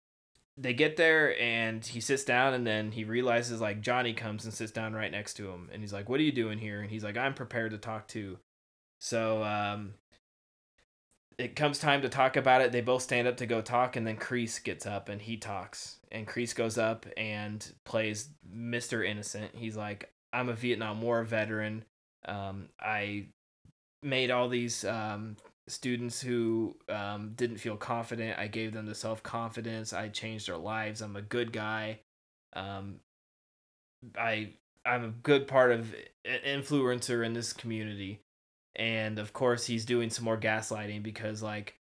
they get there and he sits down and then he realizes like Johnny comes and sits down right next to him and he's like, "What are you doing here?" And he's like, "I'm prepared to talk too." So um, it comes time to talk about it. They both stand up to go talk, and then Kreese gets up and he talks. And Kreese goes up and plays Mr. Innocent. He's like, I'm a Vietnam War veteran. Um, I made all these um, students who um, didn't feel confident. I gave them the self confidence. I changed their lives. I'm a good guy. Um, I I'm a good part of an influencer in this community and of course he's doing some more gaslighting because like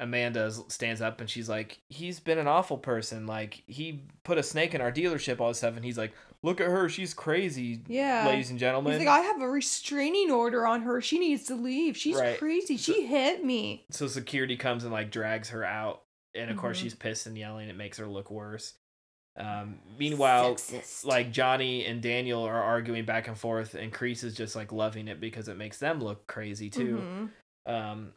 Amanda stands up and she's like, he's been an awful person. Like he put a snake in our dealership, all this stuff, and he's like, look at her, she's crazy. Yeah, ladies and gentlemen. He's like, I have a restraining order on her. She needs to leave. She's Right. crazy. She hit me. so security comes and like drags her out, and of course Mhm. she's pissed and yelling. It makes her look worse. Um, meanwhile, Sexist. like Johnny and Daniel are arguing back and forth, and Kreese is just like loving it because it makes them look crazy too. Mhm. Um,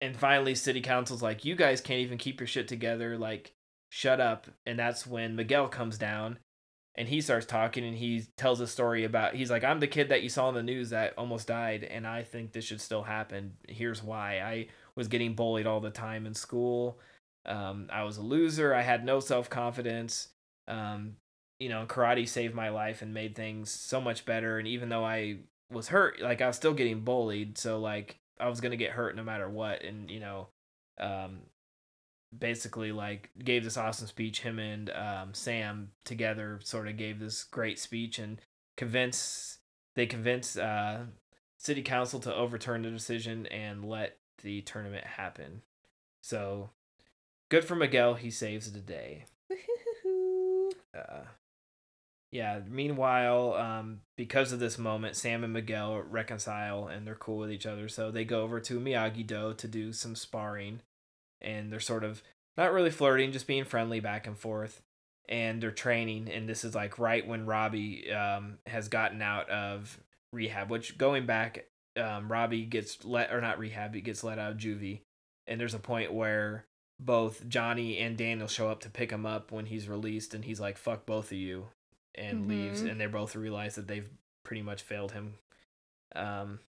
and finally, city council's like, you guys can't even keep your shit together. Like, shut up. And that's when Miguel comes down and he starts talking and he tells a story about, he's like, I'm the kid that you saw in the news that almost died. And I think this should still happen. Here's why I was getting bullied all the time in school. Um, I was a loser. I had no self confidence. Um, you know, karate saved my life and made things so much better. And even though I was hurt, like I was still getting bullied. So like I was gonna get hurt no matter what. And you know, um, basically like gave this awesome speech. Him and um, Sam together sort of gave this great speech and convince they convinced uh, city council to overturn the decision and let the tournament happen. So good for Miguel. He saves the day uh, yeah. Meanwhile, um, because of this moment, Sam and Miguel reconcile and they're cool with each other. So they go over to Miyagi Do to do some sparring, and they're sort of not really flirting, just being friendly back and forth. And they're training, and this is like right when Robbie um, has gotten out of rehab. Which going back, um, Robbie gets let or not rehab, he gets let out of juvie, and there's a point where both Johnny and Daniel show up to pick him up when he's released, and he's like, "Fuck both of you," and leaves. Mhm. And they both realize that they've pretty much failed him. Um,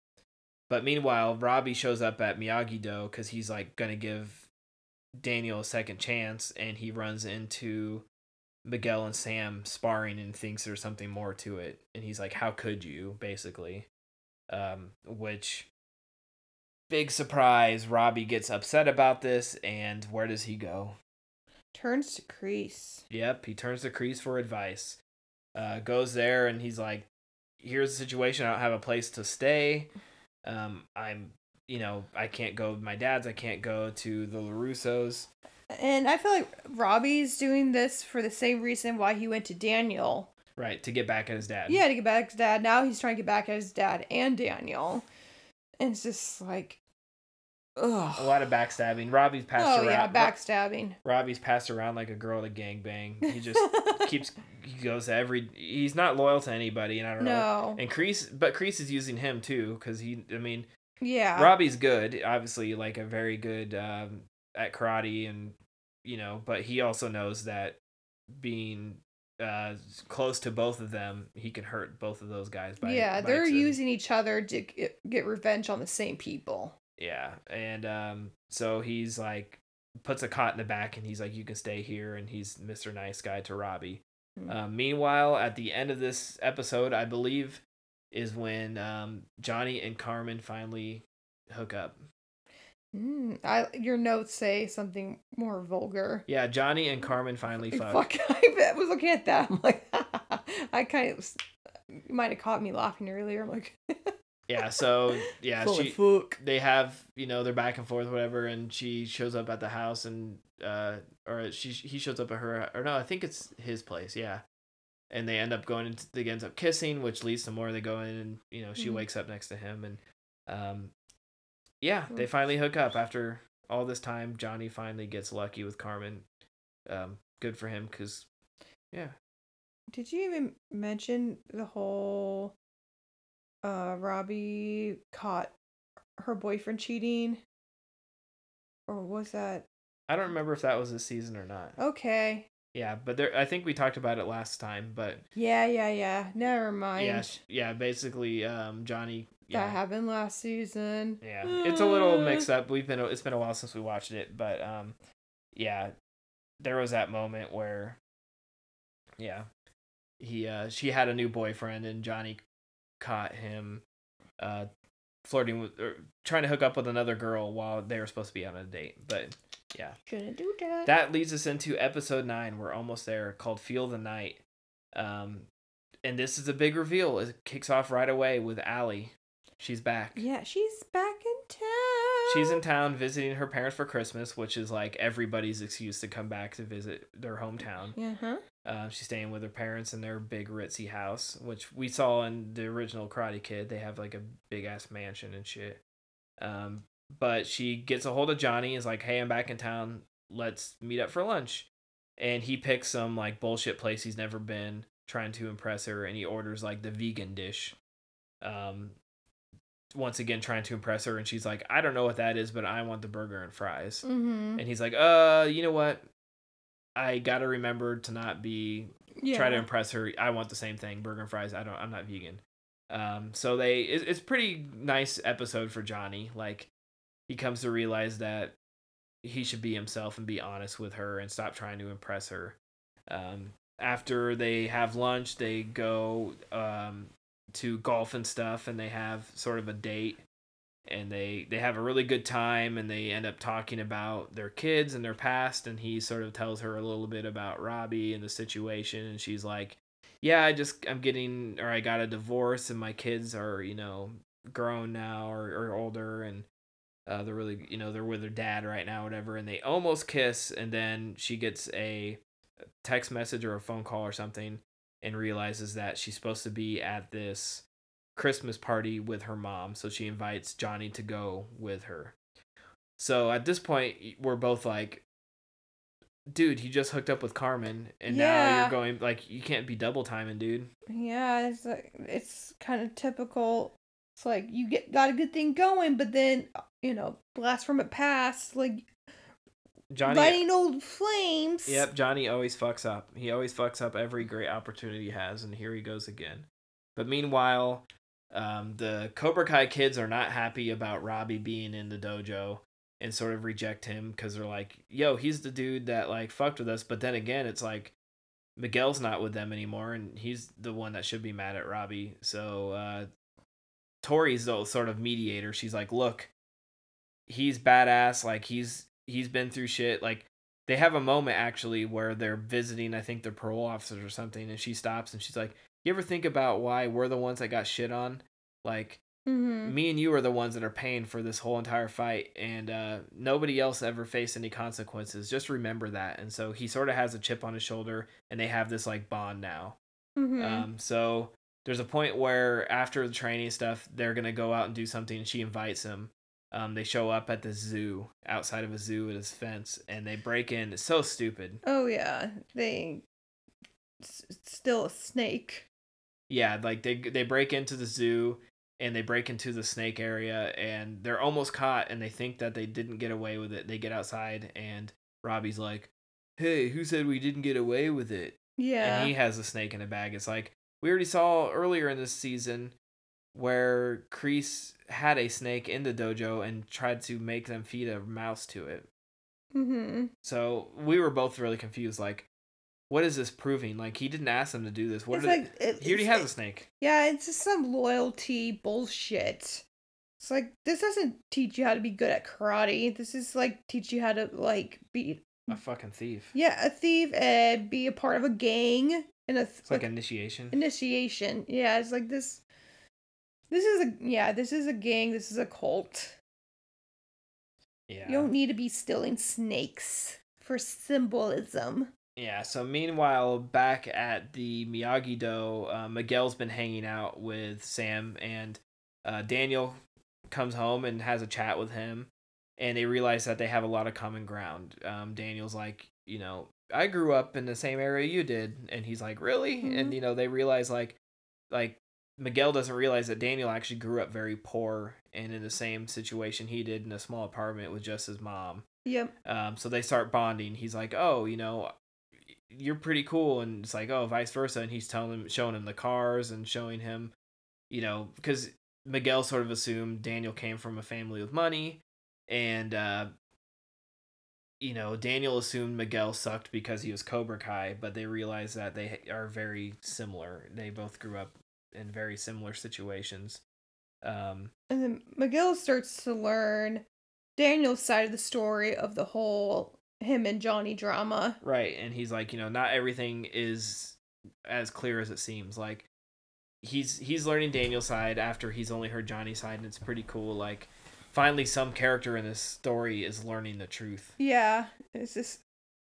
but meanwhile, Robbie shows up at Miyagi Do because he's like gonna give Daniel a second chance, and he runs into Miguel and Sam sparring and thinks there's something more to it, and he's like, "How could you?" Basically, um, which big surprise. Robbie gets upset about this, and where does he go? Turns to Kreese. Yep, he turns to Kreese for advice. Uh, goes there and he's like, "Here's the situation. I don't have a place to stay. Um, I'm, you know, I can't go with my dad's. I can't go to the LaRussos. And I feel like Robbie's doing this for the same reason why he went to Daniel. Right to get back at his dad. Yeah, to get back at his dad. Now he's trying to get back at his dad and Daniel. And it's just like, ugh. a lot of backstabbing. Robbie's passed Oh around. yeah, backstabbing. Robbie's passed around like a girl to gangbang. He just keeps he goes to every. He's not loyal to anybody, and I don't know. No. And Kreese, but Kreese is using him too because he. I mean, Yeah. Robbie's good, obviously, like a very good um, at karate, and you know, but he also knows that being uh, close to both of them, he can hurt both of those guys. By yeah, they're using each other to get revenge on the same people. Yeah, and um, so he's like puts a cot in the back, and he's like, "You can stay here," and he's Mister Nice Guy to Robbie. Hmm. Um, meanwhile, at the end of this episode, I believe, is when um, Johnny and Carmen finally hook up. Mm, I your notes say something more vulgar. Yeah, Johnny and Carmen finally fuck. Fuck, I was looking at that. I'm like, I kind of you might have caught me laughing earlier. I'm like, yeah so yeah she fuck. they have you know they're back and forth whatever and she shows up at the house and uh or she he shows up at her or no i think it's his place yeah. And they end up going into they ends up kissing which leads to more. They go in and you know she Mhm. wakes up next to him and um yeah they finally hook up after all this time. Johnny finally gets lucky with carmen um good for him because yeah. Did you even mention the whole uh Robbie caught her boyfriend cheating? Or was that i don't remember if that was this season or not okay? yeah but there i think we talked about it last time but Yeah, yeah, yeah. Never mind. yeah yeah basically um johnny That yeah happened last season. yeah it's a little Uh, mixed up we've been it's been a while since we watched it but um yeah there was that moment where yeah he uh she had a new boyfriend and johnny caught him uh flirting with or trying to hook up with another girl while they were supposed to be on a date but yeah Shouldn't do that. that leads us into episode nine. We're almost there, called "Feel the Night," um, and this is a big reveal. It kicks off right away with Ali. She's back. Yeah, she's back in town. She's in town visiting her parents for Christmas, which is like everybody's excuse to come back to visit their hometown. Yeah, huh? Uh, she's staying with her parents in their big ritzy house, which we saw in the original Karate Kid. They have like a big ass mansion and shit. Um, but she gets a hold of Johnny. Is like, "Hey, I'm back in town. Let's meet up for lunch." And he picks some like bullshit place he's never been, trying to impress her, and he orders like the vegan dish. Um, once again trying to impress her, and she's like, "I don't know what that is, but I want the burger and fries." Mm-hmm. And he's like, "Uh, you know what? I gotta remember to not be try to impress her. I want the same thing, burger and fries. I don't. I'm not vegan." Um, so they it, it's pretty nice episode for Johnny. Like he comes to realize that he should be himself and be honest with her and stop trying to impress her. Um, after they have lunch, they go um, to Golf N' Stuff, and they have sort of a date. And they they have a really good time, and they end up talking about their kids and their past. And he sort of tells her a little bit about Robbie and the situation, and she's like, "Yeah, I just I'm getting or I got a divorce, and my kids are you know grown now or, or older, and uh, they're really you know they're with their dad right now, whatever." And they almost kiss, and then she gets a text message or a phone call or something, and realizes that she's supposed to be at this Christmas party with her mom, so she invites Johnny to go with her. So at this point, we're both like, dude, he just hooked up with Carmen, and now you're going like, you can't be double timing, dude. Yeah, it's like it's kind of typical. It's like you get got a good thing going, but then uh, you know, blast from it past, like Johnny. lighting old flames. Yep, Johnny always fucks up. He always fucks up every great opportunity he has, and here he goes again. But meanwhile, um, the Cobra Kai kids are not happy about Robbie being in the dojo and sort of reject him because they're like, "Yo, he's the dude that like fucked with us." But then again, it's like Miguel's not with them anymore, and he's the one that should be mad at Robbie. So uh, Tori's the sort of mediator. She's like, "Look, he's badass. Like he's he's been through shit. Like they have a moment actually where they're visiting, I think, the parole officers or something, and she stops and she's like, "You ever think about why we're the ones that got shit on? Like Mm-hmm. me and you are the ones that are paying for this whole entire fight, and uh, nobody else ever faced any consequences. Just remember that." And so he sort of has a chip on his shoulder, and they have this like bond now. Mm-hmm. Um, so there's a point where after the training stuff, they're gonna go out and do something, and she invites him. Um, they show up at the zoo outside of a zoo at his fence, and they break in. It's so stupid. oh yeah, they s- still a snake. Yeah, like they they break into the zoo and they break into the snake area, and they're almost caught, and they think that they didn't get away with it. They get outside, and Robbie's like, "Hey, who said we didn't get away with it?" Yeah. and he has a snake in a bag. It's like we already saw earlier in this season where Kreese had a snake in the dojo and tried to make them feed a mouse to it. mm-hmm. So we were both really confused. Like, what is this proving? Like, he didn't ask them to do this. What It's like it- He already has a snake. Yeah, it's just some loyalty bullshit. It's like this doesn't teach you how to be good at karate. This is like teach you how to like be A fucking thief. yeah a thief and be a part of a gang in a It's like initiation. initiation. Yeah, it's like this. This is a yeah. This is a gang. This is a cult. Yeah. You don't need to be stealing snakes for symbolism. Yeah, so meanwhile, back at the Miyagi Do, uh, Miguel's been hanging out with Sam, and uh, Daniel comes home and has a chat with him, and they realize that they have a lot of common ground. Um, Daniel's like, you know, I grew up in the same area you did, and he's like, really? And Mhm. you know, they realize like, like Miguel doesn't realize that Daniel actually grew up very poor and in the same situation he did in a small apartment with just his mom. Yep. Um, so they start bonding. He's like, "Oh, you know, you're pretty cool," and it's like, "Oh, vice versa." And he's telling him, showing him the cars and showing him, you know, because Miguel sort of assumed Daniel came from a family with money, and uh, you know, Daniel assumed Miguel sucked because he was Cobra Kai, but they realize that they are very similar. They both grew up in very similar situations. Um, And then Miguel starts to learn Daniel's side of the story of the whole him and Johnny drama. Right, and he's like, you know, not everything is as clear as it seems. Like he's he's learning Daniel's side after he's only heard Johnny's side, and it's pretty cool. Like finally, some character in this story is learning the truth. Yeah, it's just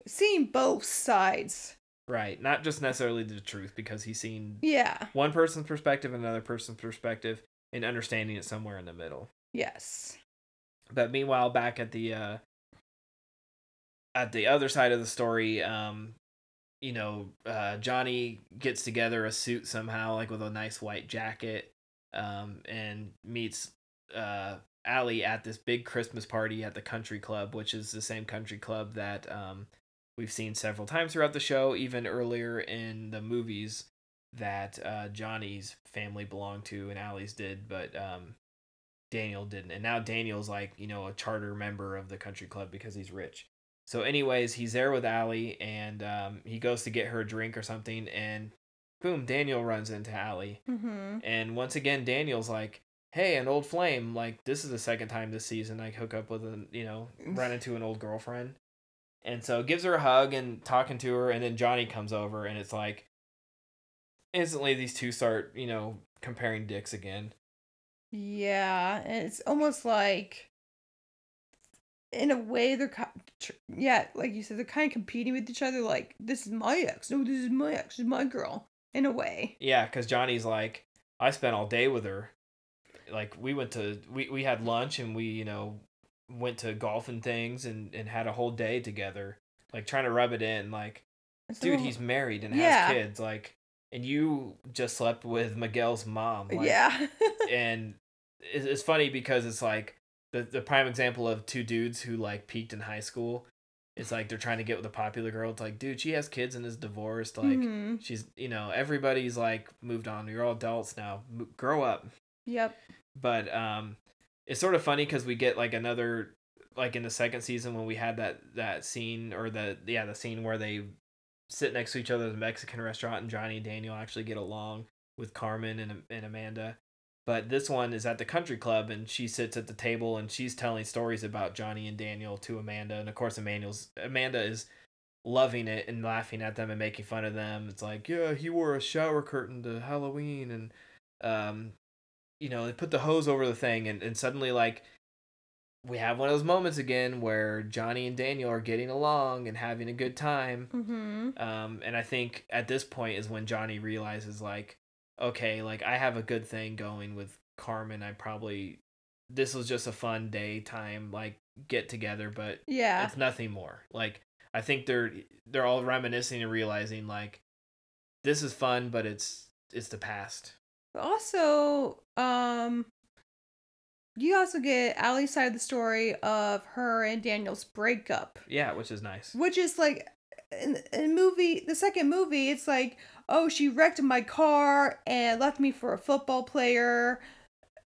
seeing both sides. Right, not just necessarily the truth because he's seen Yeah. one person's perspective and another person's perspective, and understanding it somewhere in the middle. Yes. But meanwhile, back at the uh, at the other side of the story, um, you know, uh, Johnny gets together a suit somehow, like with a nice white jacket, um, and meets uh, Ali at this big Christmas party at the country club, which is the same country club that um, we've seen several times throughout the show, even earlier in the movies that uh, Johnny's family belonged to and Ali's did, but um, Daniel didn't. And now Daniel's like, you know, a charter member of the country club because he's rich. So, anyways, he's there with Ali and um, he goes to get her a drink or something, and boom, Daniel runs into Ali. Mm-hmm. And once again, Daniel's like, hey, an old flame. Like, this is the second time this season I hook up with a, you know, run into an old girlfriend. And so gives her a hug and talking to her, and then Johnny comes over, and it's like, instantly these two start, you know, comparing dicks again. Yeah, and it's almost like, in a way, they're yeah, like you said, they're kind of competing with each other. Like, this is my ex. No, this is my ex. This is my girl. In a way. Yeah, because Johnny's like, I spent all day with her. Like we went to we, we had lunch and we you know went to golf and things and and had a whole day together. Like trying to rub it in, like, It's dude, he's married and Yeah. has kids. Like, and you just slept with Miguel's mom. Like, yeah. and it's, it's funny because it's like the the prime example of two dudes who like peaked in high school. It's like they're trying to get with a popular girl. It's like, dude, she has kids and is divorced. Like, Mhm. she's you know everybody's like moved on. You're all adults now. M- grow up. Yep. But um, it's sort of funny because we get like another like in the second season when we had that that scene or the yeah the scene where they sit next to each other at the Mexican restaurant and Johnny and Daniel actually get along with Carmen and and Amanda. But this one is at the country club and she sits at the table and she's telling stories about Johnny and Daniel to Amanda and of course Emmanuel's Amanda is loving it and laughing at them and making fun of them. It's like, yeah, he wore a shower curtain to Halloween and um you know, they put the hose over the thing and, and suddenly like we have one of those moments again where Johnny and Daniel are getting along and having a good time. Mm-hmm. Um, and I think at this point is when Johnny realizes like, okay, like I have a good thing going with Carmen. I probably this was just a fun day time like get together, but Yeah. it's nothing more. Like I think they're they're all reminiscing and realizing like this is fun, but it's it's the past. Also, um, you also get Ali's side of the story of her and Daniel's breakup, Yeah, which is nice. which is like in, in movie the second movie. It's like, oh, she wrecked my car and left me for a football player.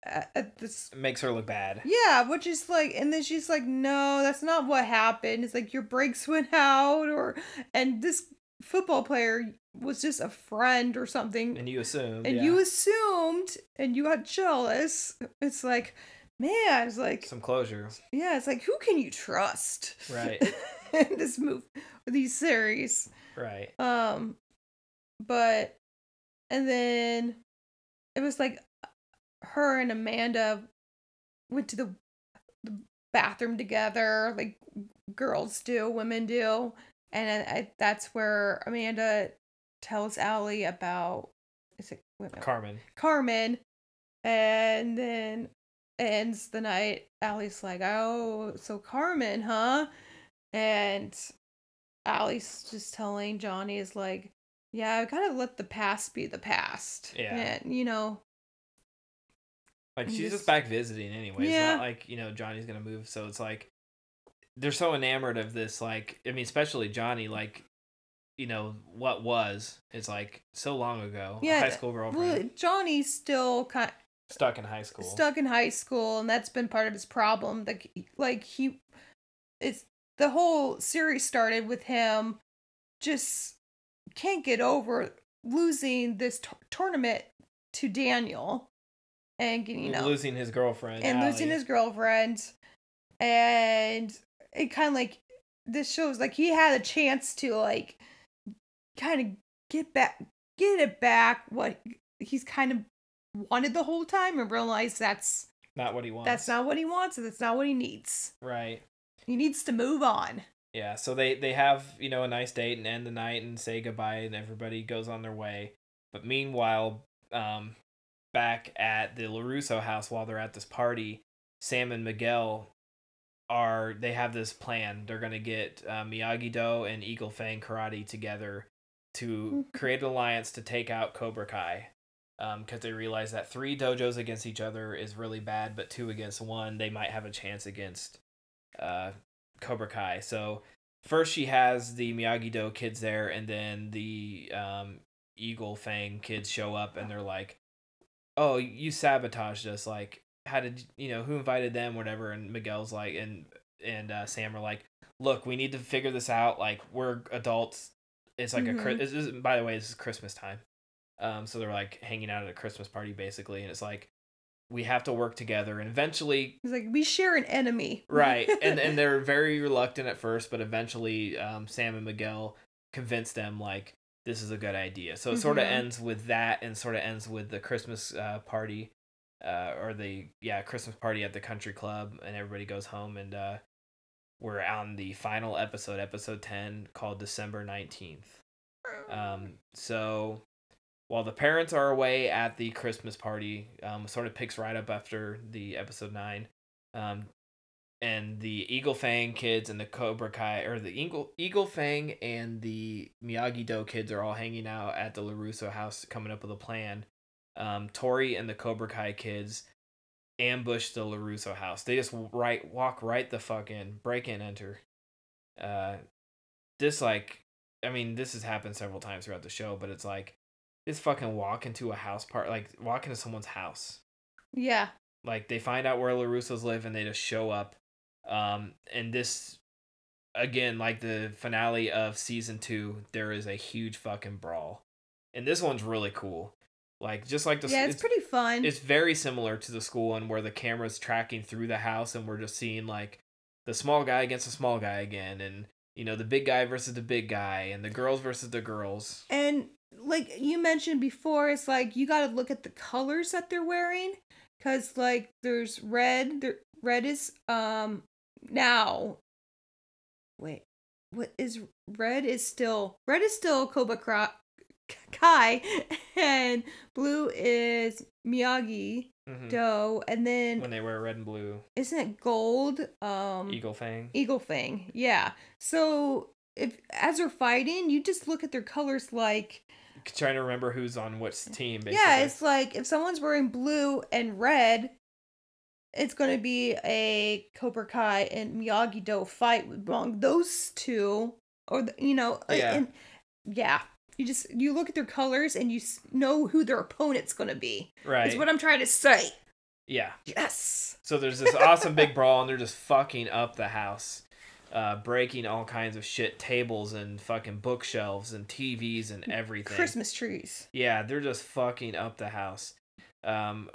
At, this, It makes her look bad. yeah, which is like, and then she's like, no, that's not what happened. It's like your brakes went out, or and this football player was just a friend or something And you assumed. and yeah. you assumed and you got jealous it's like man it's like some closure. yeah it's like who can you trust Right. in this move these series Right. um but and then it was like her and Amanda went to the, the bathroom together, like girls do, women do, and I, that's where Amanda tells Ali about is it wait. Carmen. Carmen, and then ends the night. Ali's like, "Oh, so Carmen, huh?" And Ali's just telling Johnny is like, "Yeah, I gotta let the past be the past." Yeah. and you know, Like she's just just- back visiting anyway. It's Yeah. not like, you know, Johnny's gonna move, so it's like they're so enamored of this, like I mean, especially Johnny, like you know, what was. It's like so long ago. yeah, High school girlfriend. well, Johnny's still kind stuck in high school. stuck in high school, and that's been part of his problem. Like, like he, it's the whole series started with him just can't get over losing this t- tournament to Daniel, and you know losing his girlfriend. and losing his girlfriend, and it kind of like this shows like he had a chance to like kind of get back, get it back what he's kind of wanted the whole time, and realize that's not what he wants. that's not what he wants, and that's not what he needs. right. He needs to move on. Yeah, so they they have you know a nice date and end the night and say goodbye and everybody goes on their way. But meanwhile, um, back at the LaRusso house while they're at this party, Sam and Miguel are they have this plan. They're gonna get uh, Miyagi Do and Eagle Fang Karate together to create an alliance to take out Cobra Kai. Because they realize that three dojos against each other is really bad, but two against one, they might have a chance against uh, Cobra Kai. So first she has the Miyagi Do kids there, and then the um, Eagle Fang kids show up, and they're like, "Oh, you sabotaged us! Like, how did you know who invited them? Whatever." And Miguel's like, and and uh, Sam are like, "Look, we need to figure this out. Like, we're adults. It's like a Mhm. Chri- this is, by the way, this is Christmas time. Um, so they're like hanging out at a Christmas party basically, and it's like." We have to work together, and eventually He's like, we share an enemy. right and and they're very reluctant at first but eventually um, sam and miguel convince them like this is a good idea. So it sort of ends with that and sort of ends with the christmas uh, party uh, or the yeah christmas party at the country club and everybody goes home and uh, we're on the final episode episode 10 called december 19th um, so while the parents are away at the Christmas party, um, sort of picks right up after the episode nine, um, and the Eagle Fang kids and the Cobra Kai or the Eagle Eagle Fang and the Miyagi Do kids are all hanging out at the LaRusso house, coming up with a plan. Um, Tori and the Cobra Kai kids ambush the LaRusso house. They just right walk right the fuck in, break in, enter. Uh, this like, I mean, this has happened several times throughout the show, but it's like just fucking walk into a house part, like walk into someone's house. Yeah. Like they find out where LaRussos live and they just show up. Um, and this, again, like the finale of season two, there is a huge fucking brawl, and this one's really cool. Like just like the yeah, it's, pretty fun. it's very similar to the school one where the camera's tracking through the house and we're just seeing like the small guy against the small guy again and you know the big guy versus the big guy and the girls versus the girls And like you mentioned before, it's like you got to look at the colors that they're wearing, because like there's red. There, red is um now. Wait, what is red? Is still red is still Cobra Cra- Kai, and blue is Miyagi Mhm. Do, and then when they wear red and blue isn't it gold? Um, eagle fang Eagle Fang. Yeah. So if as they're fighting, you just look at their colors like trying to remember who's on which team basically. yeah, it's like if someone's wearing blue and red, it's going to be a Cobra Kai and Miyagi Do fight among those two, or the, you know, uh, Yeah. and yeah. You just you look at their colors and you know who their opponent's going to be. right Is what I'm trying to say. yeah Yes. so there's this awesome big brawl and they're just fucking up the house uh breaking all kinds of shit tables and fucking bookshelves and tvs and everything Christmas trees. Yeah, they're just fucking up the house. Um,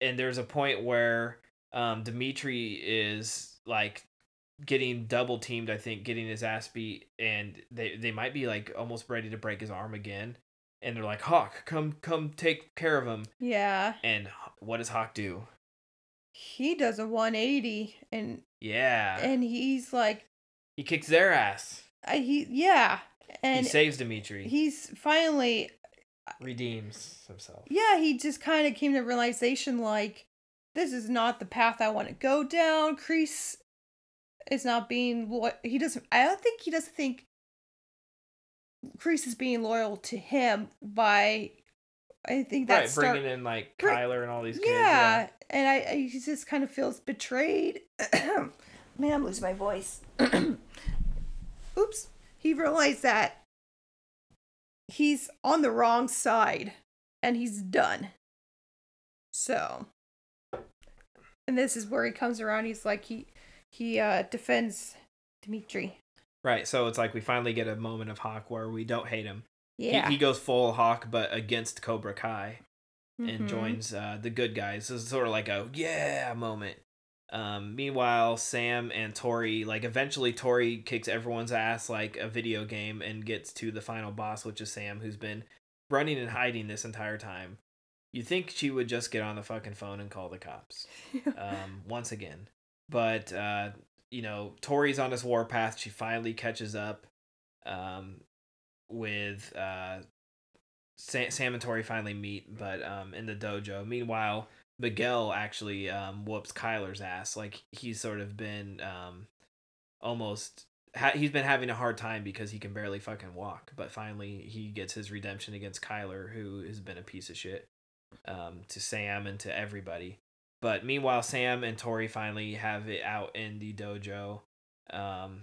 and there's a point where um Demetri is like getting double teamed. I think getting his ass beat, and they they might be like almost ready to break his arm again. and they're like, Hawk, come come take care of him. Yeah. And what does Hawk do? He does a 180 and Yeah, and he's like he kicks their ass. I, he yeah. And he saves Demetri. he's finally redeems himself. yeah, he just kind of came to realization like this is not the path I want to go down. Kreese is not being lo- he doesn't I don't think he doesn't think Kreese is being loyal to him by I think that's Right, bringing in like Bring- Kyler and all these kids. yeah, and I, I he just kind of feels betrayed. Man, I'm losing my voice. Oops. He realized that he's on the wrong side and he's done. So, and this is where he comes around. He's like he he uh defends Demetri. Right, so it's like we finally get a moment of Hawk where we don't hate him. Yeah. He, goes full Hawk, but against Cobra Kai and Mhm. joins uh, the good guys. This is sort of like a yeah moment. Um, meanwhile, Sam and Tori, like eventually Tori kicks everyone's ass like a video game and gets to the final boss, which is Sam, who's been running and hiding this entire time. You think she would just get on the fucking phone and call the cops um, once again. But uh, you know, Tori's on this warpath. She finally catches up um, with uh, Sam, Sam and Tori finally meet, but um, in the dojo. Meanwhile, Miguel actually um, whoops Kyler's ass. Like he's sort of been um, almost. Ha- he's been having a hard time because he can barely fucking walk. But finally, he gets his redemption against Kyler, who has been a piece of shit um, to Sam and to everybody. But meanwhile, Sam and Tori finally have it out in the dojo. Um,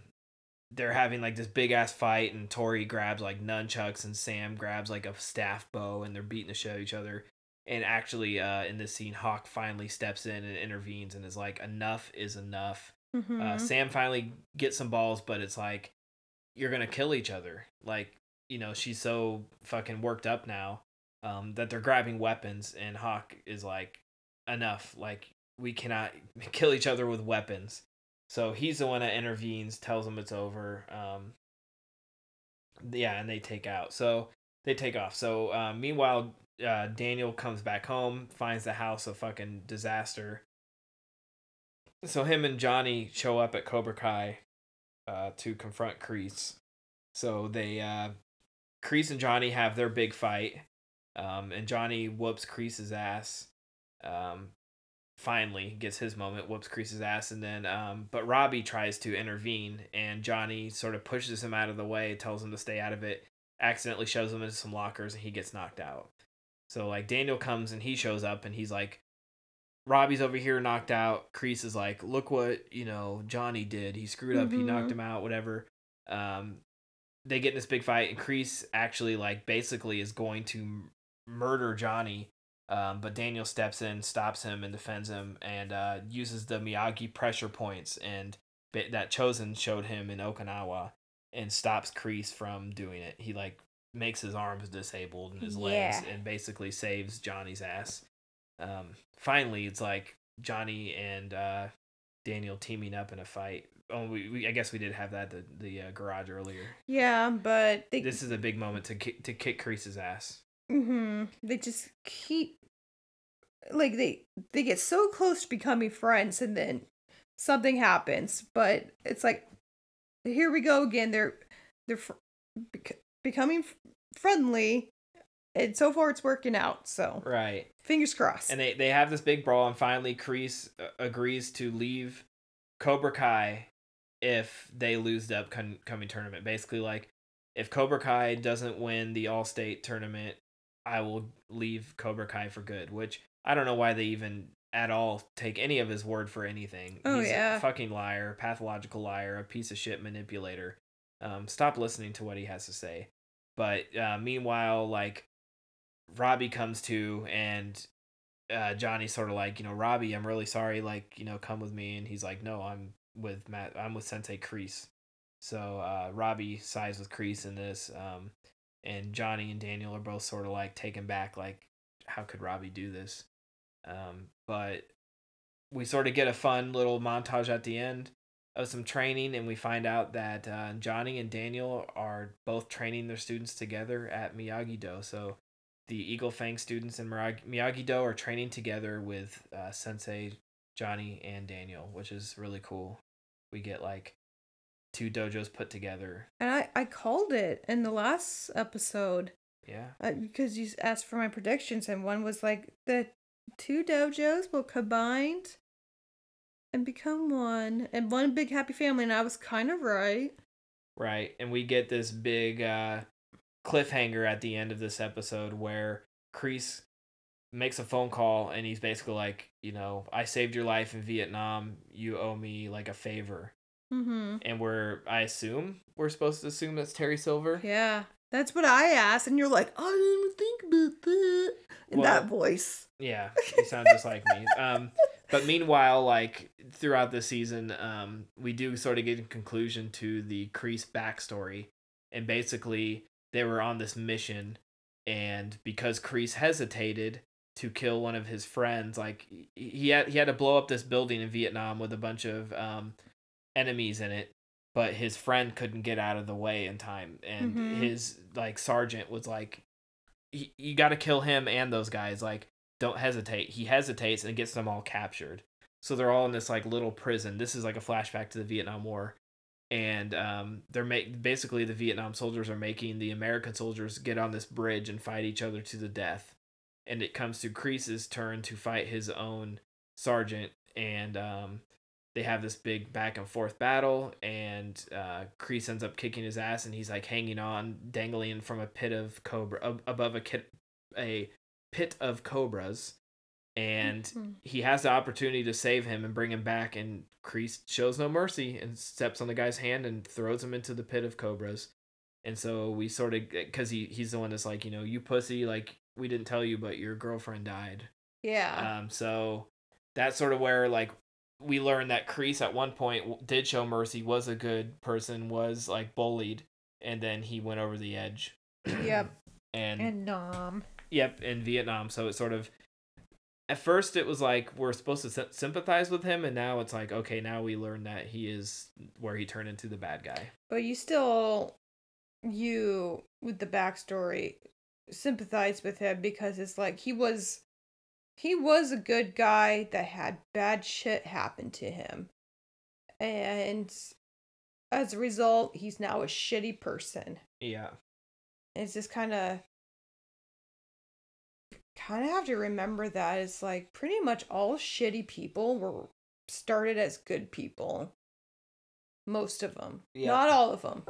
they're having like this big ass fight, and Tori grabs like nunchucks, and Sam grabs like a staff bow, and they're beating the shit out of each other. And actually, uh, in this scene, Hawk finally steps in and intervenes, and is like, "Enough is enough." Uh, Mhm. Sam finally gets some balls, but it's like, you're gonna kill each other. Like, you know, she's so fucking worked up now um, that they're grabbing weapons, and Hawk is like, enough. Like, we cannot kill each other with weapons. So he's the one that intervenes, tells them it's over. Um, yeah, and they take out. So they take off. So uh, meanwhile, uh, Daniel comes back home, finds the house a fucking disaster. So him and Johnny show up at Cobra Kai uh, to confront Kreese. So they, uh, Kreese and Johnny have their big fight, um, and Johnny whoops Kreese's ass. Um, finally gets his moment, whoops Kreese's ass, and then, um, but Robbie tries to intervene, and Johnny sort of pushes him out of the way, tells him to stay out of it, accidentally shoves him into some lockers, and he gets knocked out. So like Daniel comes and he shows up, and he's like, Robbie's over here knocked out. Kreese is like, look what you know Johnny did. He screwed up. He knocked him out. Whatever. Um, they get in this big fight, and Kreese actually like basically is going to m- murder Johnny. Um, but Daniel steps in, stops him, and defends him, and uh, uses the Miyagi pressure points and that Chozen showed him in Okinawa, and stops Kreese from doing it. He like makes his arms disabled and his legs, Yeah. and basically saves Johnny's ass. Um, finally, it's like Johnny and uh, Daniel teaming up in a fight. Oh, we, we I guess we did have that the the uh, garage earlier. Yeah, but they This is a big moment to kick, to kick Kreese's ass. hmm They just keep like they they get so close to becoming friends, and then something happens. But it's like here we go again. They're they're fr- becoming f- friendly, and so far it's working out. So Right. fingers crossed. And they, they have this big brawl, and finally, Kreese uh, agrees to leave Cobra Kai if they lose the upcoming tournament. Basically, like, if Cobra Kai doesn't win the All State tournament, I will leave Cobra Kai for good. Which I don't know why they even at all take any of his word for anything. Oh, He's yeah. a fucking liar, pathological liar, a piece of shit manipulator. Um, stop listening to what he has to say. But uh, meanwhile, like Robbie comes to and uh, Johnny's sort of like, you know, Robbie, I'm really sorry. Like, you know, come with me. And he's like, no, I'm with Matt. I'm with Sensei Kreese. So uh, Robbie sides with Kreese in this. Um, and Johnny and Daniel are both sort of like taken back, like, how could Robbie do this? Um, but we sort of get a fun little montage at the end of some training, and we find out that uh, Johnny and Daniel are both training their students together at Miyagi Do. So the Eagle Fang students in Miyagi Do are training together with uh, Sensei Johnny and Daniel, which is really cool. We get like two dojos put together. And I, I called it in the last episode Yeah. uh, because you asked for my predictions, and one was like the two dojos will combine and become one, and one big happy family, and I was kind of right. Right. And we get this big uh, cliffhanger at the end of this episode where Kreese makes a phone call and he's basically like, you know, I saved your life in Vietnam. You owe me like a favor. Mm-hmm. And we're, I assume, we're supposed to assume that's Terry Silver. Yeah, that's what I asked, and you're like, I didn't even think about that in Well, that voice. Yeah, you sound just like me. Um, but meanwhile, like throughout the season, um, we do sort of get a conclusion to the Kreese backstory, and basically they were on this mission, and because Kreese hesitated to kill one of his friends, like he- he had he had to blow up this building in Vietnam with a bunch of um, enemies in it, but his friend couldn't get out of the way in time, and Mhm. his like sergeant was like, "You got to kill him and those guys." Like don't hesitate. He hesitates and gets them all captured. So they're all in this like little prison. This is like a flashback to the Vietnam War. And um, they're make basically the Vietnam soldiers are making the American soldiers get on this bridge and fight each other to the death. And it comes to Kreese's turn to fight his own sergeant, and um, they have this big back and forth battle. And uh, Kreese ends up kicking his ass, and he's like hanging on, dangling from a pit of cobra ab- above a kit, a pit of cobras and Mhm. he has the opportunity to save him and bring him back and Kreese shows no mercy and steps on the guy's hand and throws him into the pit of cobras and so we sort of because he, he's the one that's like you know you pussy like we didn't tell you but your girlfriend died Yeah. um so that's sort of where like we learned that Kreese at one point did show mercy was a good person was like bullied and then he went over the edge yep. and And Nom. Yep, in Vietnam. So it sort of at first it was like we're supposed to sympathize with him, and now it's like okay, now we learn that he is where he turned into the bad guy. But you still, you with the backstory, sympathize with him because it's like he was, he was a good guy that had bad shit happen to him, and as a result, he's now a shitty person. Yeah, It's just kind of, kind of have to remember that it's like pretty much all shitty people were started as good people. Most of them, Yeah. not all of them.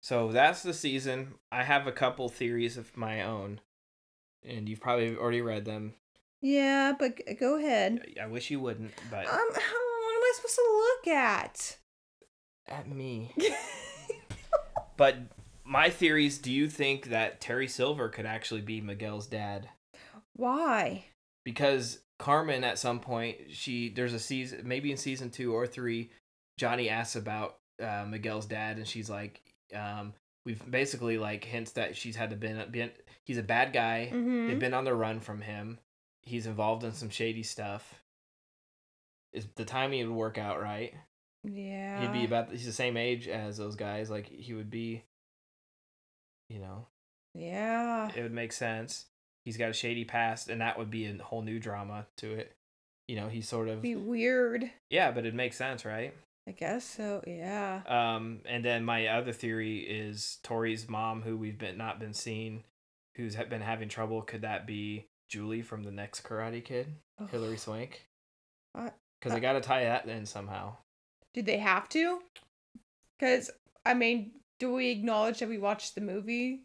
so that's the season. I have a couple theories of my own, and you've probably already read them. Yeah, but go ahead. I wish you wouldn't, but Um, what am I supposed to look at? at me. But my theories. Do you think that Terry Silver could actually be Miguel's dad? Why? because Carmen at some point she there's a season maybe in season two or three Johnny asks about uh, Miguel's dad and she's like um we've basically like hints that she's had to been, been he's a bad guy Mhm. they've been on the run from him he's involved in some shady stuff is the timing would work out right Yeah. he'd be about he's the same age as those guys like he would be you know Yeah. it would make sense. He's got a shady past, and that would be a whole new drama to it. You know, he's sort of Be weird. yeah, but it makes sense, right? I guess so. Yeah. Um, and then my other theory is Tori's mom, who we've been not been seeing, who's been having trouble. Could that be Julie from the next Karate Kid, Hilary Swank? I- Because I got to tie that in somehow. Did they have to? Because I mean, do we acknowledge that we watched the movie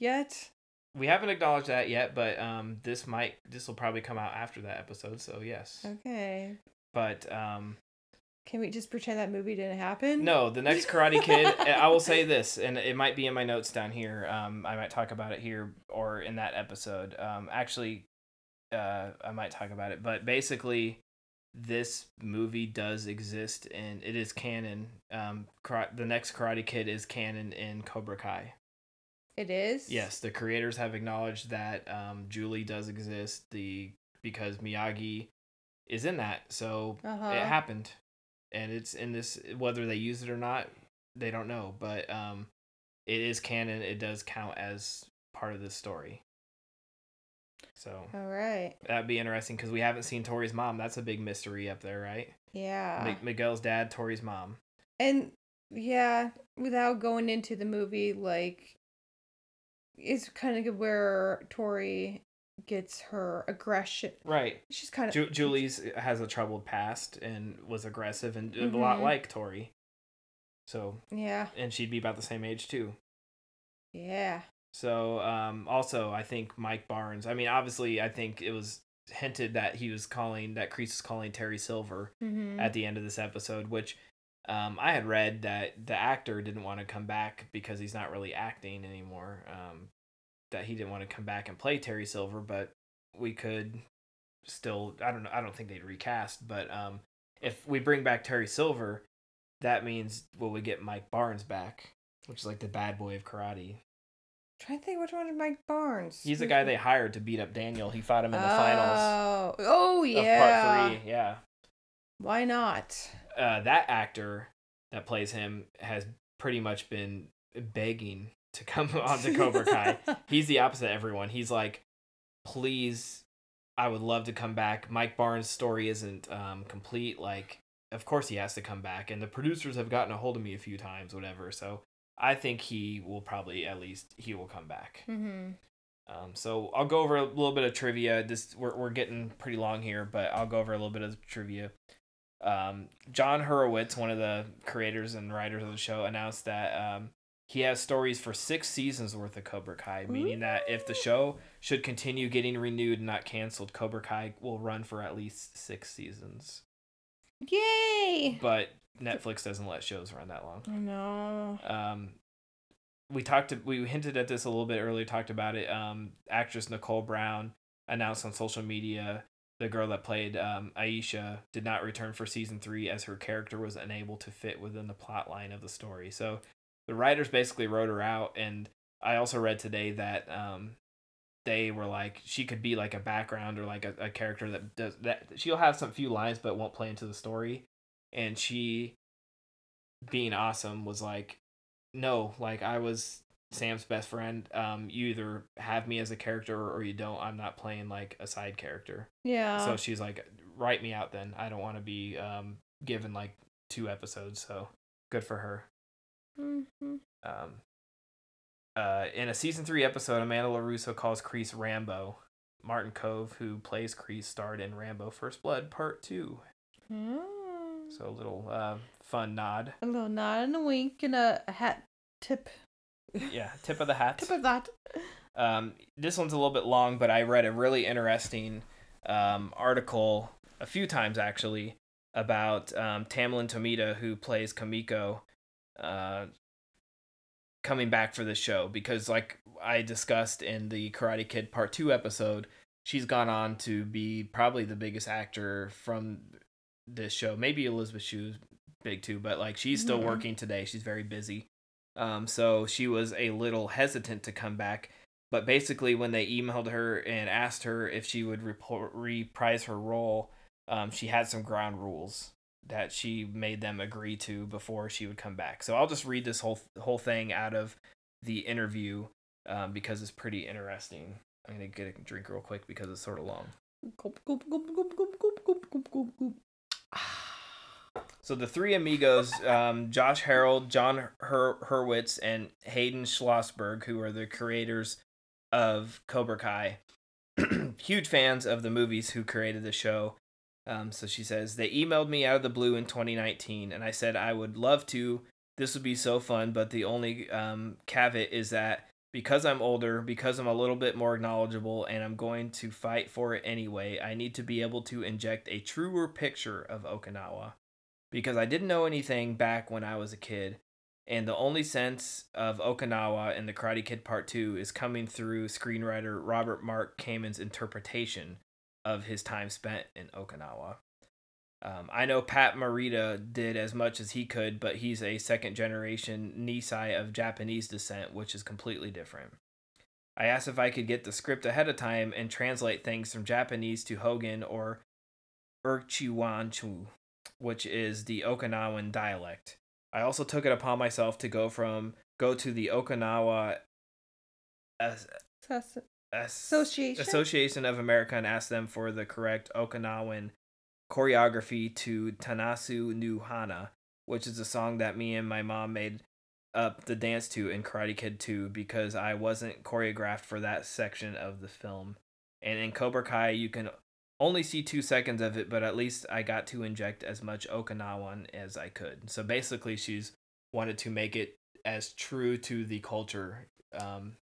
yet? We haven't acknowledged that yet, but um, this might this will probably come out after that episode, so yes. Okay. But um, Can we just pretend that movie didn't happen? No, the next Karate Kid. I will say this, and it might be in my notes down here. Um, I might talk about it here or in that episode. Um, actually, uh, I might talk about it, but basically, this movie does exist and it is canon. Um, the next Karate Kid is canon in Cobra Kai. It is. Yes, the creators have acknowledged that um, Julie does exist. The because Miyagi is in that, so Uh-huh. it happened. and it's in this whether they use it or not, they don't know. But um, it is canon. It does count as part of this story. So All right. that'd be interesting because we haven't seen Tori's mom. That's a big mystery up there, right? Yeah. Mi- Miguel's dad, Tori's mom. And yeah, without going into the movie, like it's kind of where Tori gets her aggression. Right. She's kind of Ju- Julie's has a troubled past and was aggressive and a lot Mhm. like Tori. So, yeah, and she'd be about the same age too. yeah. So, um, also, I think Mike Barnes. I mean, obviously, I think it was hinted that he was calling that Kreese was calling Terry Silver Mm-hmm. at the end of this episode, which um, I had read that the actor didn't want to come back because he's not really acting anymore. Um, that he didn't want to come back and play Terry Silver, but we could still. I don't know. I don't think they'd recast, but um, if we bring back Terry Silver, that means will we get Mike Barnes back, which is like the bad boy of karate. Trying to think which one is Mike Barnes. He's the guy they hired to beat up Daniel. He fought him in the finals Oh, oh of yeah. part three. Yeah. Why not? uh, that actor that plays him has pretty much been begging to come onto Cobra Kai. He's the opposite of everyone. He's like, please, I would love to come back. Mike Barnes' story isn't um, complete. Like, of course he has to come back, and the producers have gotten a hold of me a few times, whatever. So I think he will probably at least he will come back. Mm-hmm. Um, so I'll go over a little bit of trivia. This we're we're getting pretty long here, but I'll go over a little bit of trivia. Um, Jon Hurwitz, one of the creators and writers of the show, announced that um, he has stories for six seasons worth of Cobra Kai, meaning that if the show should continue getting renewed and not canceled, Cobra Kai will run for at least six seasons. Yay! But Netflix doesn't let shows run that long. I know. Um, we talked, we hinted at this a little bit earlier. Talked about it. Um, actress Nichole Brown announced on social media the girl that played um, Aisha did not return for season three as her character was unable to fit within the plot line of the story. So the writers basically wrote her out. And I also read today that um, they were like she could be like a background or like a, a character that does that. She'll have some few lines but won't play into the story. And she, being awesome, was like, no, like I was Sam's best friend. Um, you either have me as a character or you don't. I'm not playing like a side character. Yeah. So she's like, write me out then. I don't want to be um given like two episodes. So good for her. mm-hmm. Um, uh, in a season three episode, Amanda LaRusso calls Kreese Rambo. Martin Kove, who plays Kreese, starred in Rambo First Blood Part 2. So a little uh, fun nod. A little nod and a wink and a, a hat tip. Yeah, tip of the hat. Tip of that. Um, this one's a little bit long, but I read a really interesting um, article a few times actually about um, Tamlyn Tomita, who plays Kumiko, uh, coming back for the show because, like I discussed in the Karate Kid Part Two episode, she's gone on to be probably the biggest actor from this show. Maybe Elizabeth Shue's big too, but like she's still Mhm. working today. She's very busy. Um, so she was a little hesitant to come back. But basically, when they emailed her and asked her if she would report, reprise her role, um, she had some ground rules that she made them agree to before she would come back. So I'll just read this whole whole thing out of the interview um, because it's pretty interesting. I'm gonna get a drink real quick because it's sort of long. Gulp, gulp, gulp, gulp, gulp, gulp, gulp, gulp, gulp, gulp. So the three amigos, um, Josh Harold, Jon Her- Hurwitz, and Hayden Schlossberg, who are the creators of Cobra Kai, huge fans of the movies who created the show. Um, so she says they emailed me out of the blue in 2019, and I said I would love to. This would be so fun, but the only um, caveat is that because I'm older, because I'm a little bit more knowledgeable, and I'm going to fight for it anyway, I need to be able to inject a truer picture of Okinawa because I didn't know anything back when I was a kid. And the only sense of Okinawa in the Karate Kid Part 2 is coming through screenwriter Robert Mark Kamen's interpretation of his time spent in Okinawa. Um, I know Pat Morita did as much as he could, but he's a second generation Nisei of Japanese descent, which is completely different. I asked if I could get the script ahead of time and translate things from Japanese to Hogan or Urchiwanchu which is the Okinawan dialect. I also took it upon myself to go from go to the Okinawa as, as- Association? Association of America and ask them for the correct Okinawan choreography to Tanasu Nuhana, which is a song that me and my mom made up the dance to in Karate Kid 2 because I wasn't choreographed for that section of the film. And in Cobra Kai, you can only see two seconds of it, but at least I got to inject as much Okinawan as I could. So basically, she's wanted to make it as true to the culture um,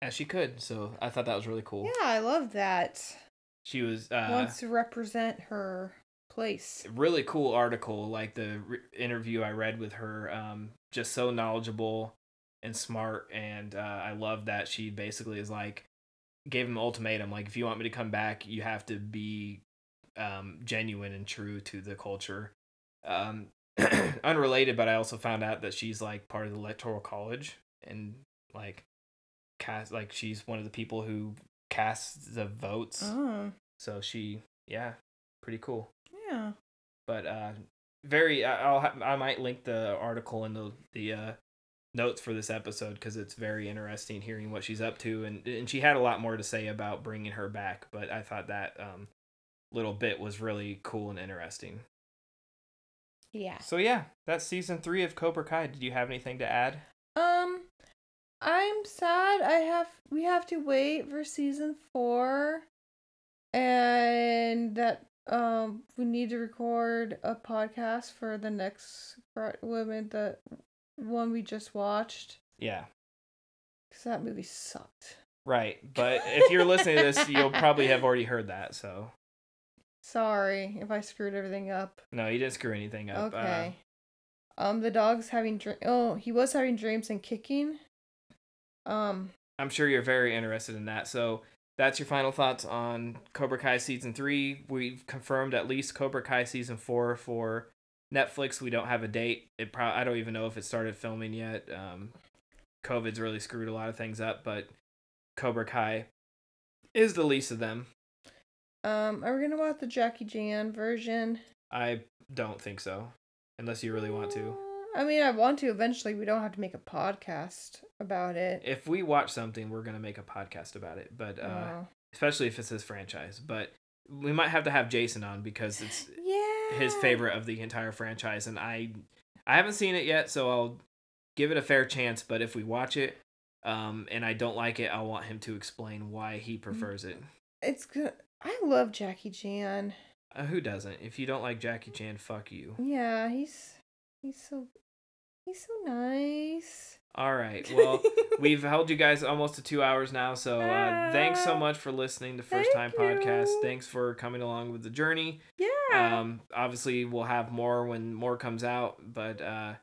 as she could. So I thought that was really cool. Yeah, I love that. She was uh, Wants to represent her place. really cool article like the re- interview i read with her um just so knowledgeable and smart and uh, i love that she basically is like gave him an ultimatum like if you want me to come back you have to be um genuine and true to the culture. Um unrelated but i also found out that she's like part of the electoral college and like cast like she's one of the people who casts the votes. Oh, so she yeah pretty cool. Yeah. but uh very I- i'll ha- i might link the article in the the uh notes for this episode because it's very interesting hearing what she's up to and and she had a lot more to say about bringing her back but i thought that um little bit was really cool and interesting Yeah. so yeah that's season three of cobra kai did you have anything to add Um, I'm sad. I have we have to wait for season four, and that um we need to record a podcast for the next women the one we just watched yeah because that movie sucked. right but if you're listening to this you'll probably have already heard that so Sorry if I screwed everything up. no you didn't screw anything up Uh, Okay. um, the dog's having dream. Oh, he was having dreams and kicking. Um, I'm sure you're very interested in that. So that's your final thoughts on Cobra Kai season three. We've confirmed at least Cobra Kai season four for Netflix. We don't have a date. It pro- I don't even know if it started filming yet. Um, COVID's really screwed a lot of things up, but Cobra Kai is the least of them. um, are we gonna watch the Jackie Chan version? I don't think so, unless you really want to. I mean, I want to eventually. We don't have to make a podcast about it. If we watch something, we're gonna make a podcast about it. But uh, Oh. especially if it's his franchise. But we might have to have Jason on because it's yeah. His favorite of the entire franchise, and I I haven't seen it yet, so I'll give it a fair chance. But if we watch it, um, and I don't like it, I want him to explain why he prefers it. It's good. I love Jackie Chan. Uh, who doesn't? If you don't like Jackie Chan, fuck you. Yeah, he's he's so he's so nice. All right. Well, we've held you guys almost to two hours now, so uh, thanks so much for listening to First Time Podcast. you. Thanks for coming along with the journey. Yeah. Um, obviously, we'll have more when more comes out, but uh,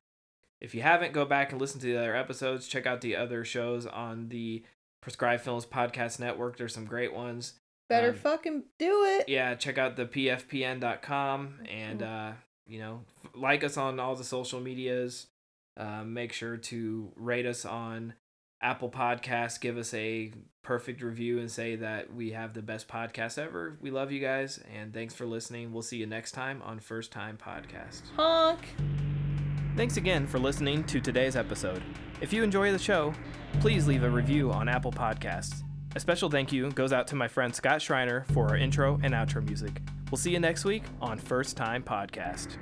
if you haven't, go back and listen to the other episodes. Check out the other shows on the Prescribed Films Podcast Network. There's some great ones. Better um, fucking do it. Yeah, check out the pfpn.com and uh, you know, like us on all the social medias. Uh, make sure to rate us on Apple Podcasts. Give us a perfect review and say that we have the best podcast ever. We love you guys and thanks for listening. We'll see you next time on First Time Podcast. Honk. Thanks again for listening to today's episode. If you enjoy the show, please leave a review on Apple Podcasts. A special thank you goes out to my friend Scott Schreiner for our intro and outro music. We'll see you next week on First Time Podcast.